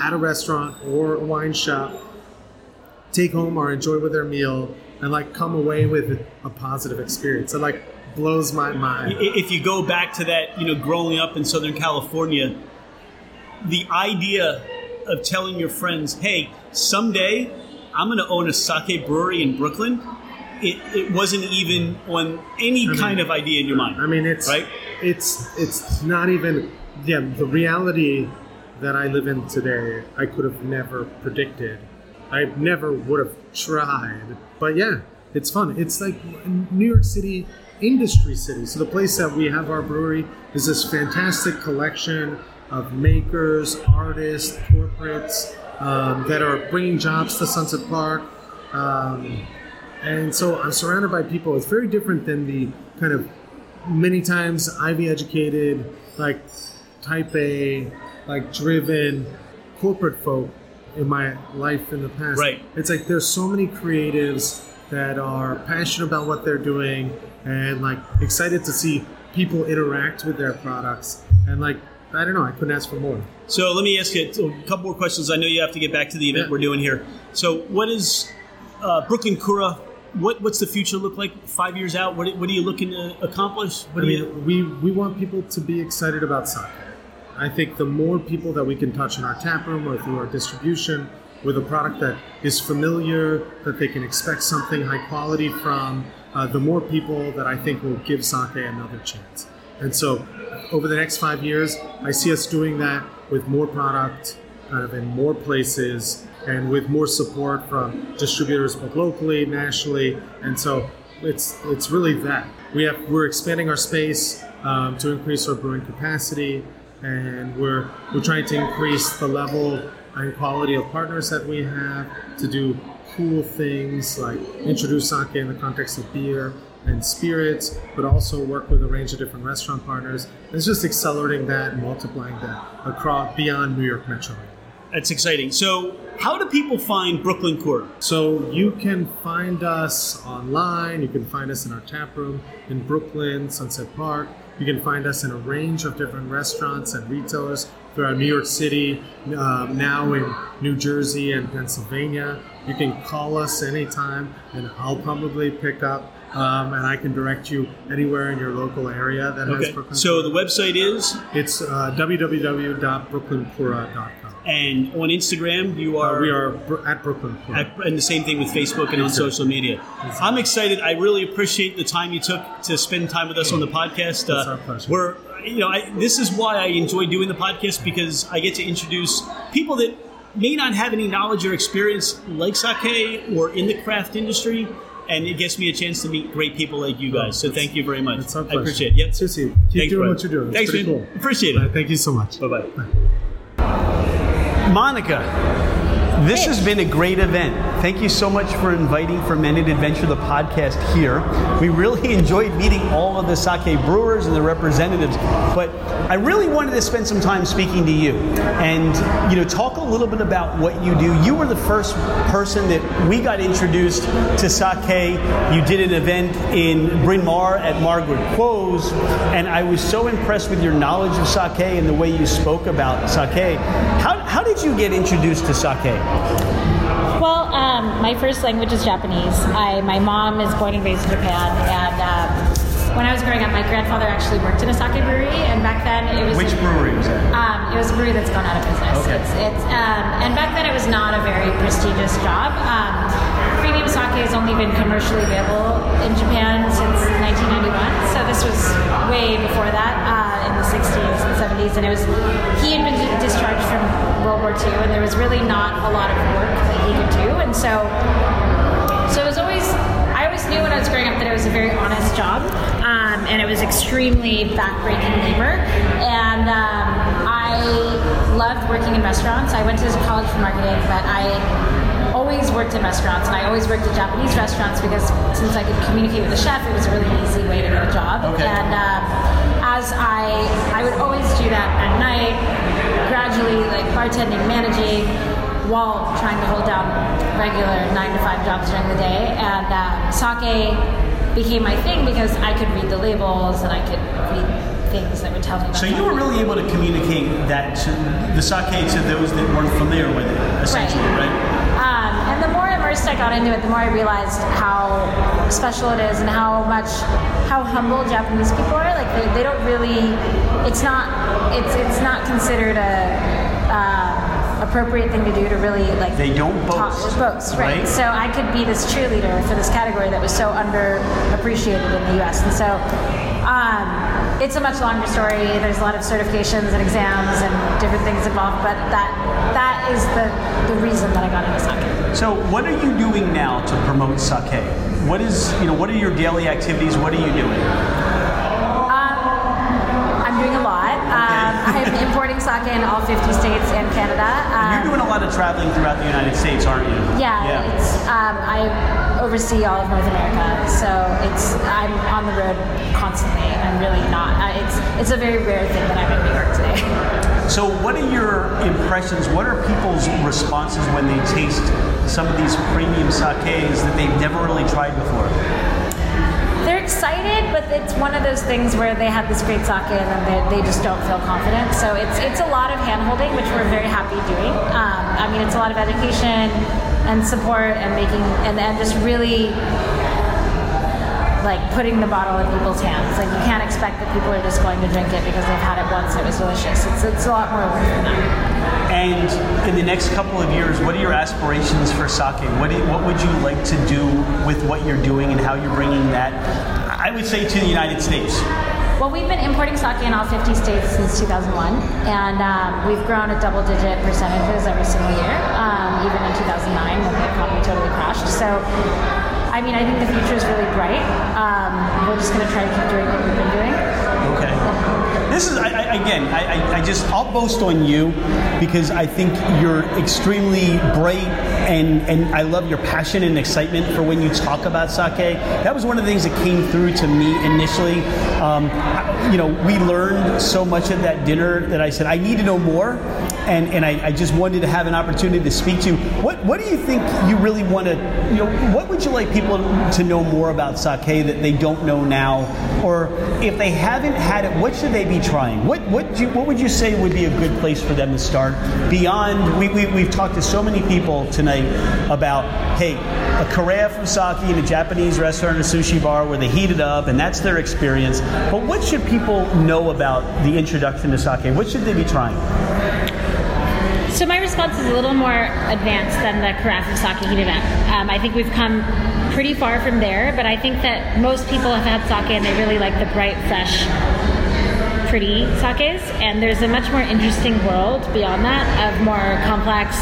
at a restaurant or a wine shop take home or enjoy with their meal and like come away with a positive experience. It like blows my mind. If you go back to that, you know, growing up in Southern California, the idea of telling your friends, hey, someday I'm going to own a sake brewery in Brooklyn, it, it wasn't even on any kind of idea in your mind. I mean, it's Right? It's it's not even yeah. The reality that I live in today, I could have never predicted. I never would have tried. But yeah, it's fun. It's like New York City industry city. So the place that we have our brewery is this fantastic collection of makers, artists, corporates um, that are bringing jobs to Sunset Park. Um, and so I'm surrounded by people. It's very different than the kind of many times Ivy educated, like type A, like driven corporate folk in my life in the past. Right. It's like there's so many creatives that are passionate about what they're doing and like excited to see people interact with their products. And like, I don't know, I couldn't ask for more. So let me ask you a couple more questions. I know you have to get back to the event Yeah. we're doing here. So what is uh, Brooklyn Kura? What what's the future look like five years out? What, what are you looking to accomplish? What I do you? we, we want people to be excited about sake. I think the more people that we can touch in our tap room or through our distribution with a product that is familiar, that they can expect something high quality from, uh, the more people that I think will give sake another chance. And so, over the next five years, I see us doing that with more product, kind of in more places, and with more support from distributors both locally, nationally, and so it's it's really that. We have we're expanding our space um, to increase our brewing capacity, and we're we're trying to increase the level and quality of partners that we have to do cool things like introduce sake in the context of beer and spirits, but also work with a range of different restaurant partners. It's just accelerating that and multiplying that across beyond New York Metro. That's exciting. So how do people find Brooklyn Kura? So you can find us online. You can find us in our tap room in Brooklyn, Sunset Park. You can find us in a range of different restaurants and retailers throughout New York City, um, now in New Jersey and Pennsylvania. You can call us anytime, and I'll probably pick up. Um, and I can direct you anywhere in your local area that has Okay. Brooklyn. So the website is, it's uh, www.brooklynkura.com. and on Instagram you Uh, are. we are at Brooklyn At, and the same thing with Facebook and on social media. I'm excited. I really appreciate the time you took to spend time with us on the podcast. It's our pleasure. We're, you know, I, this is why I enjoy doing the podcast because I get to introduce people that may not have any knowledge or experience like sake or in the craft industry, and it gives me a chance to meet great people like you guys. So thank you very much. It's our pleasure. I appreciate it. Yep. Seriously, keep Thanks, doing what you're doing. Thanks, man. cool. Appreciate it. right, thank you so much. Bye bye. Monica, this has been a great event. Thank you so much for inviting Fermented Adventure, the podcast, here. We really enjoyed meeting all of the sake brewers and the representatives, but I really wanted to spend some time speaking to you and you know talk a little bit about what you do. You were the first person that we got introduced to sake. You did an event in Bryn Mawr at Margaret Kuo's, and I was so impressed with your knowledge of sake and the way you spoke about sake. How how did you get introduced to sake? Well, um, my first language is Japanese. I, my mom is born and raised in Japan, and um, when I was growing up, my grandfather actually worked in a sake brewery, and back then it was Which brewery was that? Um, it was a brewery that's gone out of business. Okay. It's, it's um, and back then it was not a very prestigious job. Um, premium sake has only been commercially available in Japan since 1991, so this was way before that the 60s and 70s. And it was he had been discharged from World War II, and there was really not a lot of work that he could do, and so so it was always I always knew when I was growing up that it was a very honest job, um, and it was extremely backbreaking labor. And um, I loved working in restaurants. I went to college for marketing, but I always worked in restaurants, and I always worked at Japanese restaurants because since I could communicate with the chef, it was a really easy way to get a job. Okay. And um, as I I would always do that at night, gradually like bartending, managing while trying to hold down regular nine to five jobs during the day. And um, sake became my thing because I could read the labels and I could read things that would tell me. About So you were really able to communicate that to the sake to those that weren't familiar with it, essentially, right? Um, and the more immersed I got into it, the more I realized how special it is and how much, how humble Japanese people are. Like they, they don't really, it's not, it's it's not considered a. Uh, appropriate thing to do to really like They don't talk- boast, boast right? right? so i could be this cheerleader for this category that was so underappreciated in the us and so um, it's a much longer story there's a lot of certifications and exams and different things involved but that that is the the reason that i got into sake So what are you doing now to promote sake? What is you know what are your daily activities? What are you doing? Um, I'm doing a lot. Um, I'm importing sake in all 50 states and Canada. Um, You're doing a lot of traveling throughout the United States, aren't you? yeah, it's um, I oversee all of North America, so it's I'm on the road constantly. I'm really not. Uh, it's it's a very rare thing that I'm in New York today. So what are your impressions? What are people's responses when they taste some of these premium sakes that they've never really tried before? They're excited, but it's one of those things where they have this great sake and then they, they just don't feel confident. So it's it's a lot of hand holding, which we're very happy doing. Um, I mean, it's a lot of education and support and making and, and just really like putting the bottle in people's hands. Like you can't expect that people are just going to drink it because they've had it once and it was delicious. It's it's a lot more work than that. And in the next couple of years, what are your aspirations for sake? What, do, what would you like to do with what you're doing and how you're bringing that, I would say, to the United States? Well, we've been importing sake in all 50 states since 2001, and um, we've grown at double-digit percentages every single year, um, even in 2009 when the economy totally crashed. So, I mean, I think the future is really bright. Um, we're just going to try to keep doing what we've been doing. Okay. This is I, I, again. I, I, just I'll boast on you because I think you're extremely bright and and I love your passion and excitement for when you talk about sake. That was one of the things that came through to me initially. Um, you know, we learned so much at that dinner that I said I need to know more, and and I, I just wanted to have an opportunity to speak to. you. What what do you think you really want to you know? What would you like people to know more about sake that they don't know now, or if they haven't had it, what should they be trying? What what do you, what would you say would be a good place for them to start? Beyond, we, we we've talked to so many people tonight about hey, a carafe of sake in a Japanese restaurant or sushi bar where they heat it up, and that's their experience. But what should people know about the introduction to sake? What should they be trying? So my response is a little more advanced than the carafe sake heated up. Um, I think we've come pretty far from there, but I think that most people have had sake and they really like the bright, fresh, pretty sakes. And there's a much more interesting world beyond that of more complex,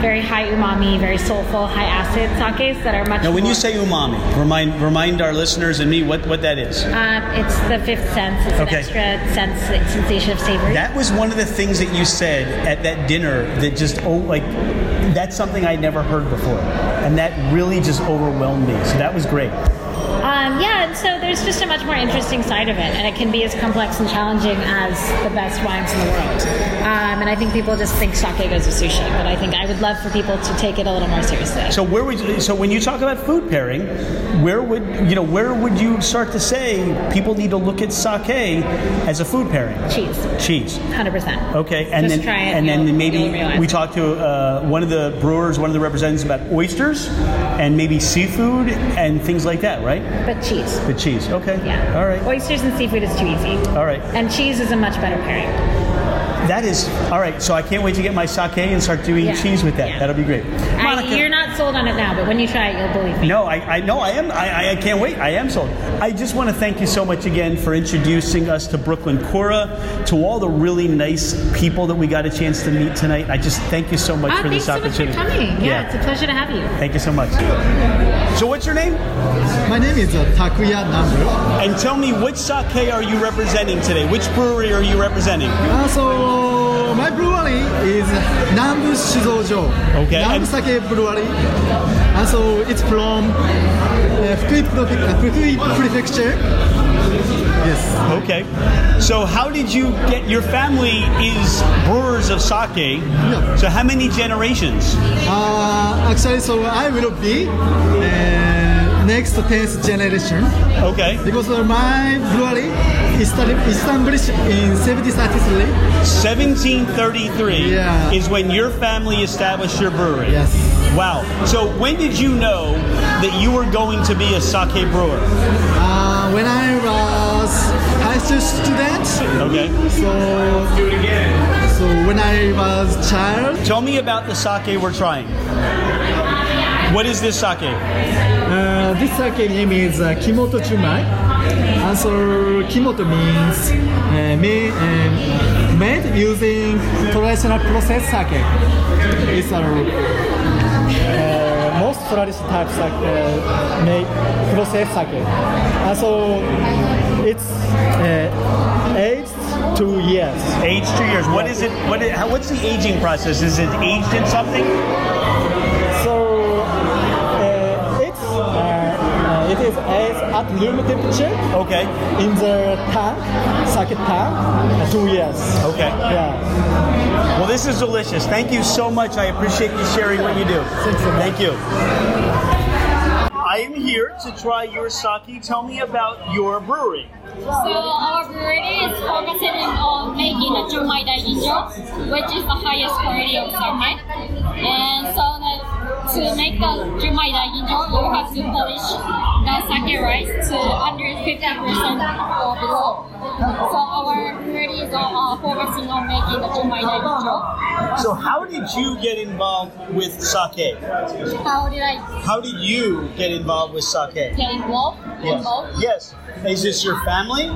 very high umami, very soulful, high acid sakes that are much. Now, when more, you say umami, remind remind our listeners and me what, what that is. um, it's the fifth sense. It's Okay. an extra sense, sensation of savory. That was one of the things that you said at that dinner that just oh like that's something I'd never heard before, and that really just overwhelmed me. So that was great. Um, yeah, and so there's just a much more interesting side of it, and it can be as complex and challenging as the best wines in the world. Um, and I think people just think sake goes with sushi, but I think I would love for people to take it a little more seriously. So where would you, so when you talk about food pairing, where would you know where would you start to say people need to look at sake as a food pairing? Cheese, Cheese. hundred percent. Okay, and Just then try it, and then maybe we talked to uh, one of the brewers, one of the representatives about oysters and maybe seafood and things like that, right? But cheese. But cheese. Okay. Yeah. All right. Oysters and seafood is too easy. All right. And cheese is a much better pairing. That is all right. So I can't wait to get my sake and start doing Yeah. cheese with that. Yeah. That'll be great. I, Monica- you're not sold on it now, but when you try it, you'll believe me. No, I, I no, I am. I, I- I can't wait. I am sold. I just want to thank you so much again for introducing us to Brooklyn Kura, to all the really nice people that we got a chance to meet tonight. I just thank you so much Ah, for thanks this so much for opportunity. coming. Yeah, it's a pleasure to have you. Thank you so much. So, what's your name? My name is uh, Takuya Nambu. And tell me, which sake are you representing today? Which brewery are you representing? Uh, so my brewery is Nambu Shuzojo. Okay, Nambu Sake Brewery. And so it's from uh, Fukui, uh, Fukui Prefecture. Yes. Okay. So, how did you get your family is brewers of sake? Yeah. So, how many generations? Uh, actually, so I will be uh, next 10th generation Okay. because my brewery is established in 1733. 1733 Yeah. is when your family established your brewery. Yes. Wow. So when did you know that you were going to be a sake brewer? Uh, when I was high school student, Okay. so do it again. so when I was child, Tell me about the sake we're trying. What is this sake? This sake name is uh, Kimoto Junmai. And so Kimoto means uh, made, uh, made using traditional process sake. It's a uh, most traditional type sake uh, made process sake. And so it's uh, aged two years. Aged two years. What is it? What? Is, what's the aging process? Is it aged in something? Is aged at room temperature Okay. in the tank, sake tank, two years. Okay. Yeah. Well, this is delicious. Thank you so much. I appreciate you sharing what you do. Thank you. I am here to try your sake. Tell me about your brewery. So our brewery is focusing on making a Junmai Daiginjo, which is the highest quality of sake. And so that to make the Junmai Daiginjo, you have to polish the sake rice to under 50% or below. So our brewery is uh, focusing on making the Junmai Daiginjo. So, how did you get involved with sake? How did I How did you get involved with sake? get involved? Yes. Involved? Yes. Is this your family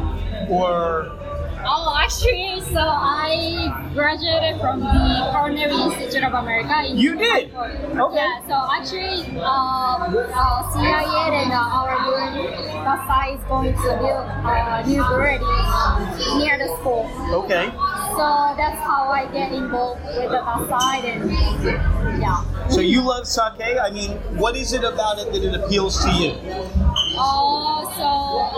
or? Oh, actually, so I graduated from the Culinary Institute of America. In You did? Okay. Yeah, so actually, um, uh, CIA and uh, our brewery, Dassai is going to build a new brewery near the school. Okay. So that's how I get involved with the Dassai and yeah. So you love sake? I mean, what is it about it that it appeals to you? Oh, so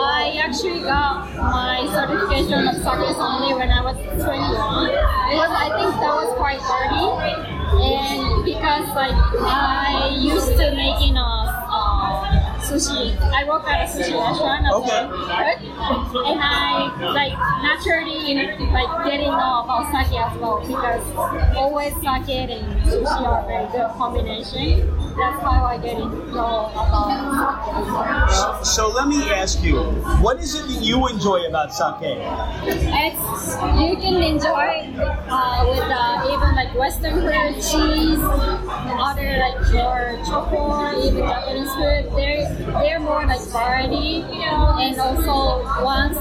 I actually got my certification of sake sommelier when I was 21. Because I think that was quite early, and because like I used to making a uh, sushi. I work at a sushi restaurant Okay. well, and I like naturally like getting know about sake as well because always sake and sushi are very good combination. That's how I get to know about sake. So let me ask you, what is it that you enjoy about sake? It's you can enjoy uh, with uh, even like Western food, cheese, other like your chocolate, even Japanese food. They're they're more like variety, you know, and also once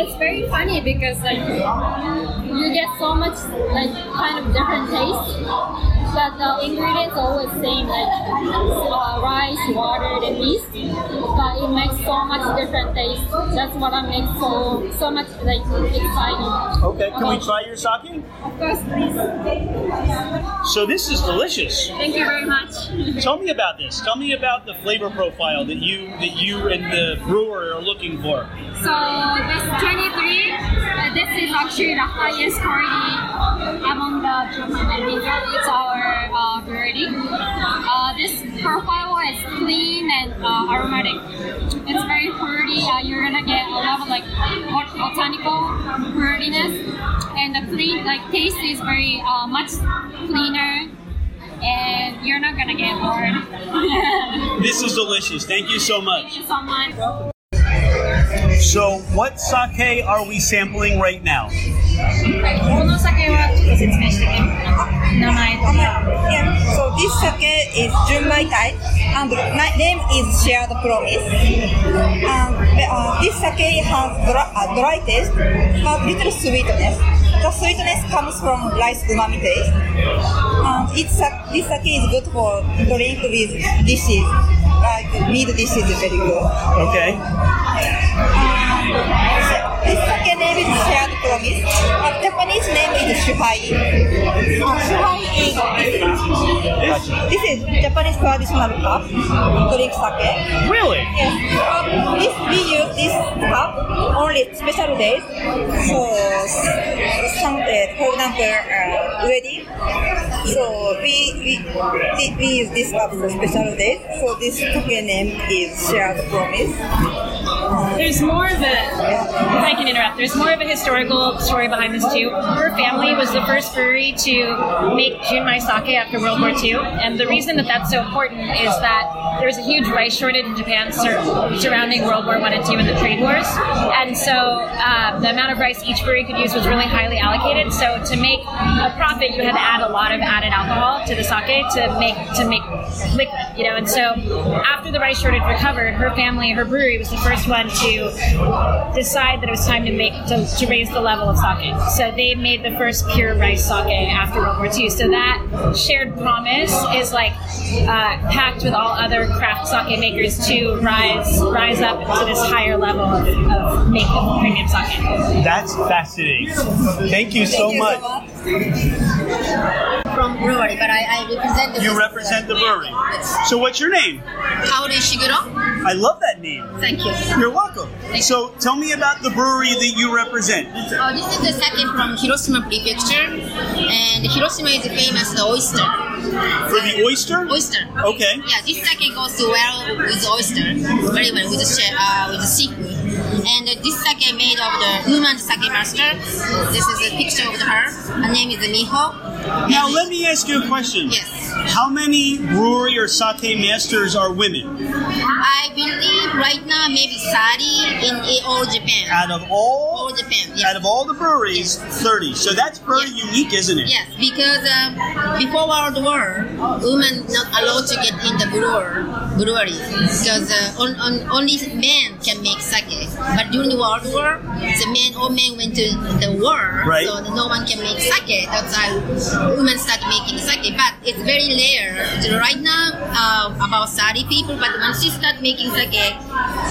it's very funny because like you get so much like kind of different taste. But the ingredients are always same, like uh, rice, water, and yeast. But it makes so much different taste. That's what I make so so much like exciting. Okay, can we try your sake? Of course, please. So this is delicious. Thank you very much. Tell me about this. Tell me about the flavor profile that you that you and the brewer are looking for. So this 23, uh, this is actually the highest quality among the German beer. It's our uh, variety. Uh, this profile is clean and uh, aromatic. It's very fruity. Uh, you're gonna get a lot of like bot- botanical fruitiness, and the clean like taste is very uh, much cleaner. And you're not gonna get bored. This is delicious. Thank you so much. Thank you so much. So, what sake are we sampling right now? この酒はちょっと説明してね。名前とか。 Yeah. So this sake is Junmai Tai, and my name is Shared Promise. And uh, this sake has dry, uh, dry taste, but little sweetness. The sweetness comes from rice umami taste. And it's a, this sake is good for drink with dishes, like meat dishes is very good. Okay. This sake name is Shared Promise. Uh, Japanese name is Shuhai. Uh, Shuhai is this is Japanese traditional cup drink sake. Really? Yes. Special days. So some, uh, for example, uh, wedding. So we, we we use this cup for special days. So this sake name is Shared Promise. There's more of a, if I can interrupt, there's more of a historical story behind this too. Her family was the first brewery to make Junmai sake after World War II, and the reason that that's so important is that there was a huge rice shortage in Japan sur- surrounding World War One and Two and the trade wars, and so uh, the amount of rice each brewery could use was really highly allocated. So to make a profit, you had to add a lot of added alcohol to the sake to make to make liquid, you know. And so after the rice shortage recovered, her family, her brewery was the first one to decide that it was time to make to, to raise the level of sake. So they made the first pure rice sake after World War II. So that shared promise is like uh, packed with all other craft sake makers to rise rise up to this higher level of, of making premium sake. That's fascinating. Thank you so Thank you much. so much. From brewery, but I, I represent the You represent the brewery. So, what's your name? Kaoru Ishiguro. I love that name. Thank you. You're welcome. So, tell me about the brewery that you represent. Uh, this is the second from Hiroshima Prefecture, and Hiroshima is famous the oyster. For the oyster? Oyster. Okay. Yeah, this sake goes well with oyster, very well with the uh, with the seafood. And uh, this sake made of the woman sake master. This is a picture of her. Her name is Miho. Now, And- let me ask you a question. Yes. How many brewery or sake masters are women? I believe right now maybe 30 in all Japan. Out of all all Japan. Yes. out of all the breweries, 30. So that's very Yes. unique, isn't it? Yes, because um, before World War, women not allowed to get in the brewer breweries because uh, on, on, only men can make sake. But during the World War, the men all men went to the war, Right. so no one can make sake. That's why women started making sake. But it's very rare. Right now, uh, about 30 people. But when she started making sake,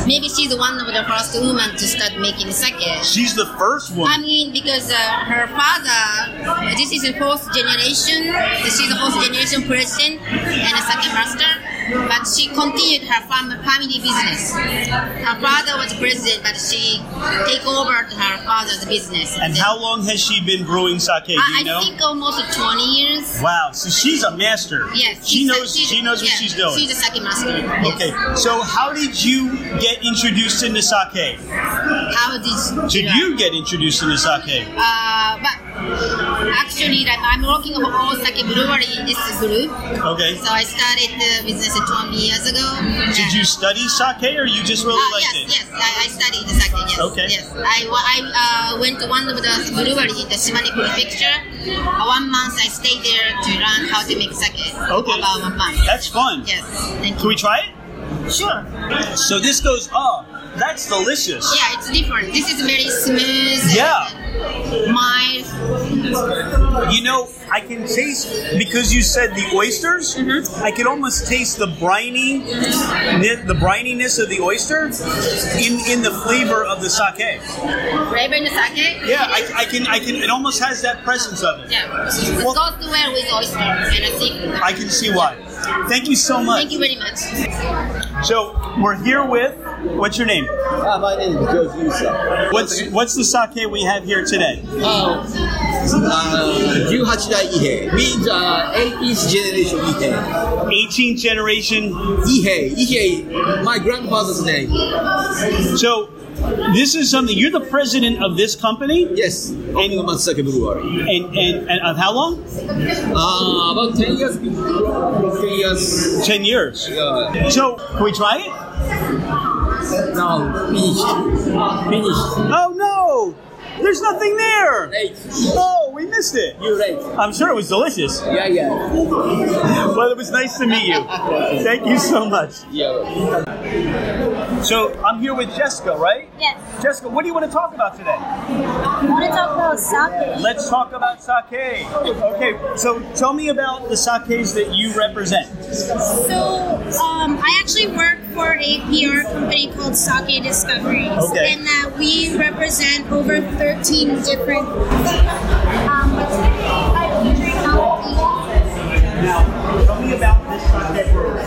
maybe she's the one of the first women to start making sake. She's the first one. I mean, because uh, her father, this is the fourth generation. She's the fourth generation president and a second master. But she continued her fam- family business. Her father was president, but she take over her father's business. And how long has she been brewing sake? You I, I know? think almost 20 years. Wow, so she's a master. Yes, she she's a- knows. She knows what yeah, she's doing. She's a sake master. Yes. Okay, so how did you get introduced into sake? How did Did you get introduced into sake? Uh, but actually, I'm working for all sake brewery in this group. Okay. So I started the business 20 years ago. Did you study sake, or you just really Uh, liked yes, it? yes, I, I studied the sake. Yes, Okay. Yes, I, I uh, went to one of the brewery in the Shimane Prefecture. One month I stayed there to learn how to make sake. Okay. About one month. That's fun. Yes, thank Can we try it? Sure. So this goes. Oh, That's delicious. Yeah, it's different. This is very smooth. Yeah. Mild. You know, I can taste because you said the oysters. Mm-hmm. I can almost taste the briny, the brininess of the oyster in in the flavor of the sake. Flavor in the sake. Yeah, I, I can I can. It almost has that presence of it. Yeah. It goes well with oyster, and I think. I can see why. Thank you so much. Thank you very much. So we're here with what's your name? Ah, my name is Joe Yusa. What's what's the sake we have here today? Uh, uh, 18代伊兵 means uh, 18th generation 伊兵 18th generation. 伊兵伊兵 my grandfather's name So this is something. You're the president of this company, yes Omega Matsuzake Brewery and and, and of how long? uh, about 10 years 10 years Ten years. uh, So can we try it? now finished finished Oh no! There's nothing there. Oh, we missed it. you late I'm sure it was delicious. yeah yeah Well, it was nice to meet you. Thank you so much. yeah So I'm here with Jessica, right? Yes. Jessica, what do you want to talk about today? I want to talk about sake. Let's talk about sake. Okay, so tell me about the sakes that you represent. So, um, I actually work for a PR company called Sake Discoveries, Okay. and that we represent over 13 different um. Now, tell me about this brewery.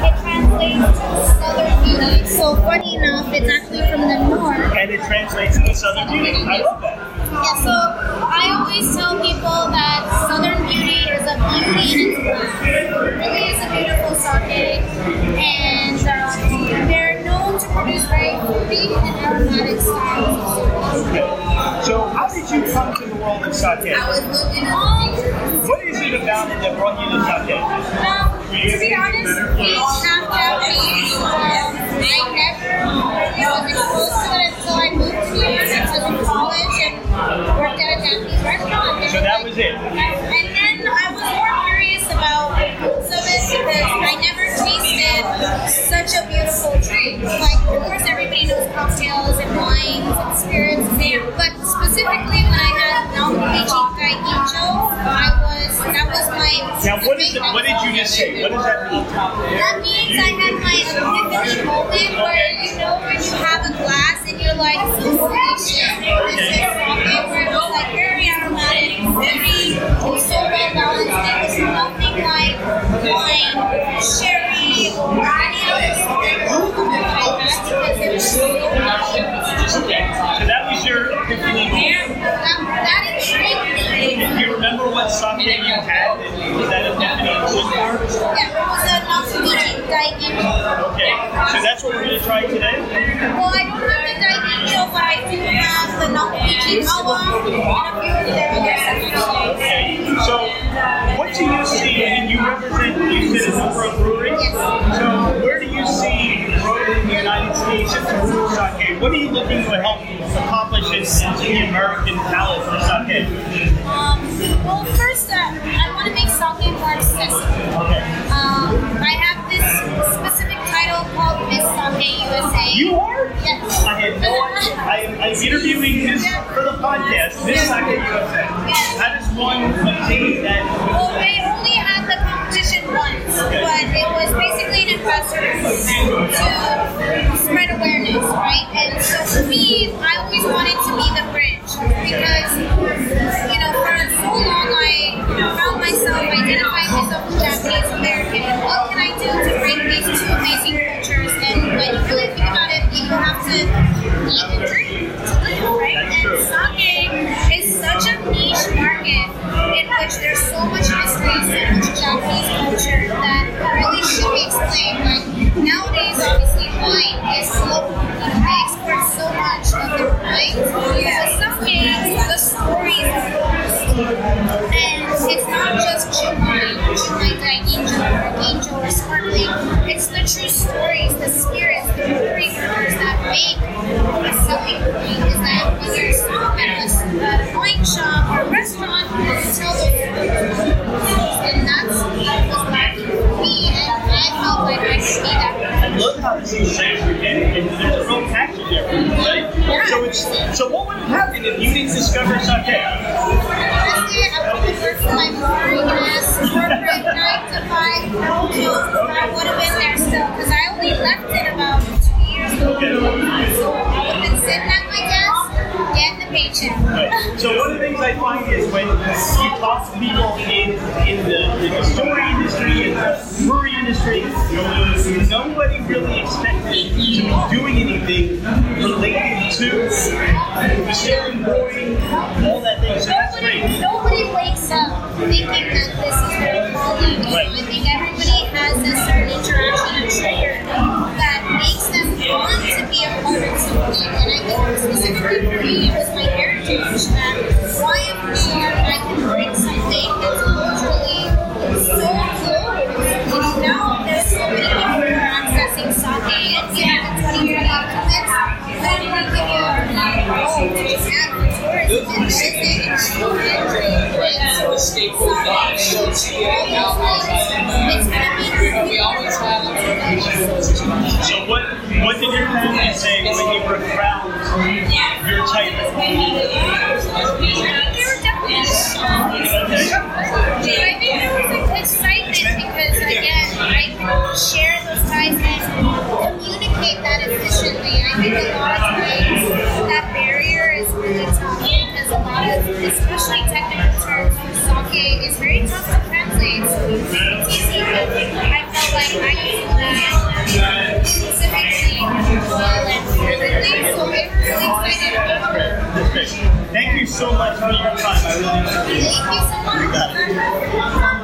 It translates to Southern Beauty. So, funny enough, it's actually from the north. And it translates into Southern Beauty. I love that. Yeah, so I always tell people that Southern Beauty is a beauty in its own. It really is a beautiful sake, and um, to produce very fruity and aromatic styles of. So, how did you come to the world of sake? I was looking at What is it about it that brought you to sake? Um, to be honest, it's half Japanese. Um, I never really was exposed to it until I moved here. I was in college and worked at a Japanese restaurant. And So that was it. And then I was more curious about some of it because I never tasted such a beautiful drink. Like, of course, everybody knows cocktails and wines and spirits, but specifically when I had Naomichi Daiginjo, I was that was my Now, what is it? What did you just say? What does that mean? that means I had my epiphany moment where you know when you have a glass and you're like, holy shit, you had that was that epiphany? Yeah, it was a Naomichi Daiginjo. Okay, so that's what we're going to try today? Well, I don't have the Daiginjo, but I do have the a their other. Okay, so what do you see, and you represent, you said a number of breweries, Yes. so where do you see growth in the United States in terms of sake? What are you looking to help accomplish in the American palate for sake? Um, well, first, uh, I want to make sake more accessible. Okay. Um, I have this specific title called Miss Sake USA. You are? Yes. I had no idea. I, I'm interviewing this for the podcast, Miss Sake USA. How does one obtain that? Well, they only had the competition once, Okay. but it was basically an ambassador to spread awareness, right? And so for me, I always wanted to be the bridge because, identifying myself as Japanese American. What can I do to bring these two amazing cultures? And when you really think about it, people have to eat and drink to live, right? And sake is such a niche market in which there's so much history, so much Japanese culture that really should be explained. Like nowadays, obviously, wine is so they export so much of their wines. But sake, the stories. And it's not just Chimai. Chimai the angel, angel or sparkling. It's the true stories, the spirits, the memory workers that make a selling point. Is that when you're at a wine shop or restaurant, you tell those And that's what was lacking for me. And I felt like I could be that person. Love how this is and, and there's a real passion there. Right? Yeah. So, it's, so what would happen if you didn't discover Sake? To five job. I would have been there still because I only left it about two years ago. So I would have been sitting at my desk getting the paycheck. Right. So one of the things I find is when you talk to people in in the, in the story industry, in the brewery industry, nobody really expected to be doing anything related to distilling, brewing, all that thing. So that's Nobody, nobody wakes up thinking that this is I think everybody has a certain interaction and trigger that makes them want to be a part of something. And I think specifically for me, it was my heritage that with sake, all those things, it's We always have So what what did your family say when you were crowned your title? They were definitely shocked. But I think there was excitement because again, I can share those ties and communicate that efficiently. I think a lot of times that barrier is really tough because a lot of, especially technical terms for is very tough to translate. It's easy, but I felt like I used that specifically well and fluently. So we were really excited about it. Thank you so much for your time. I really appreciate it. Thank you so much. You got it.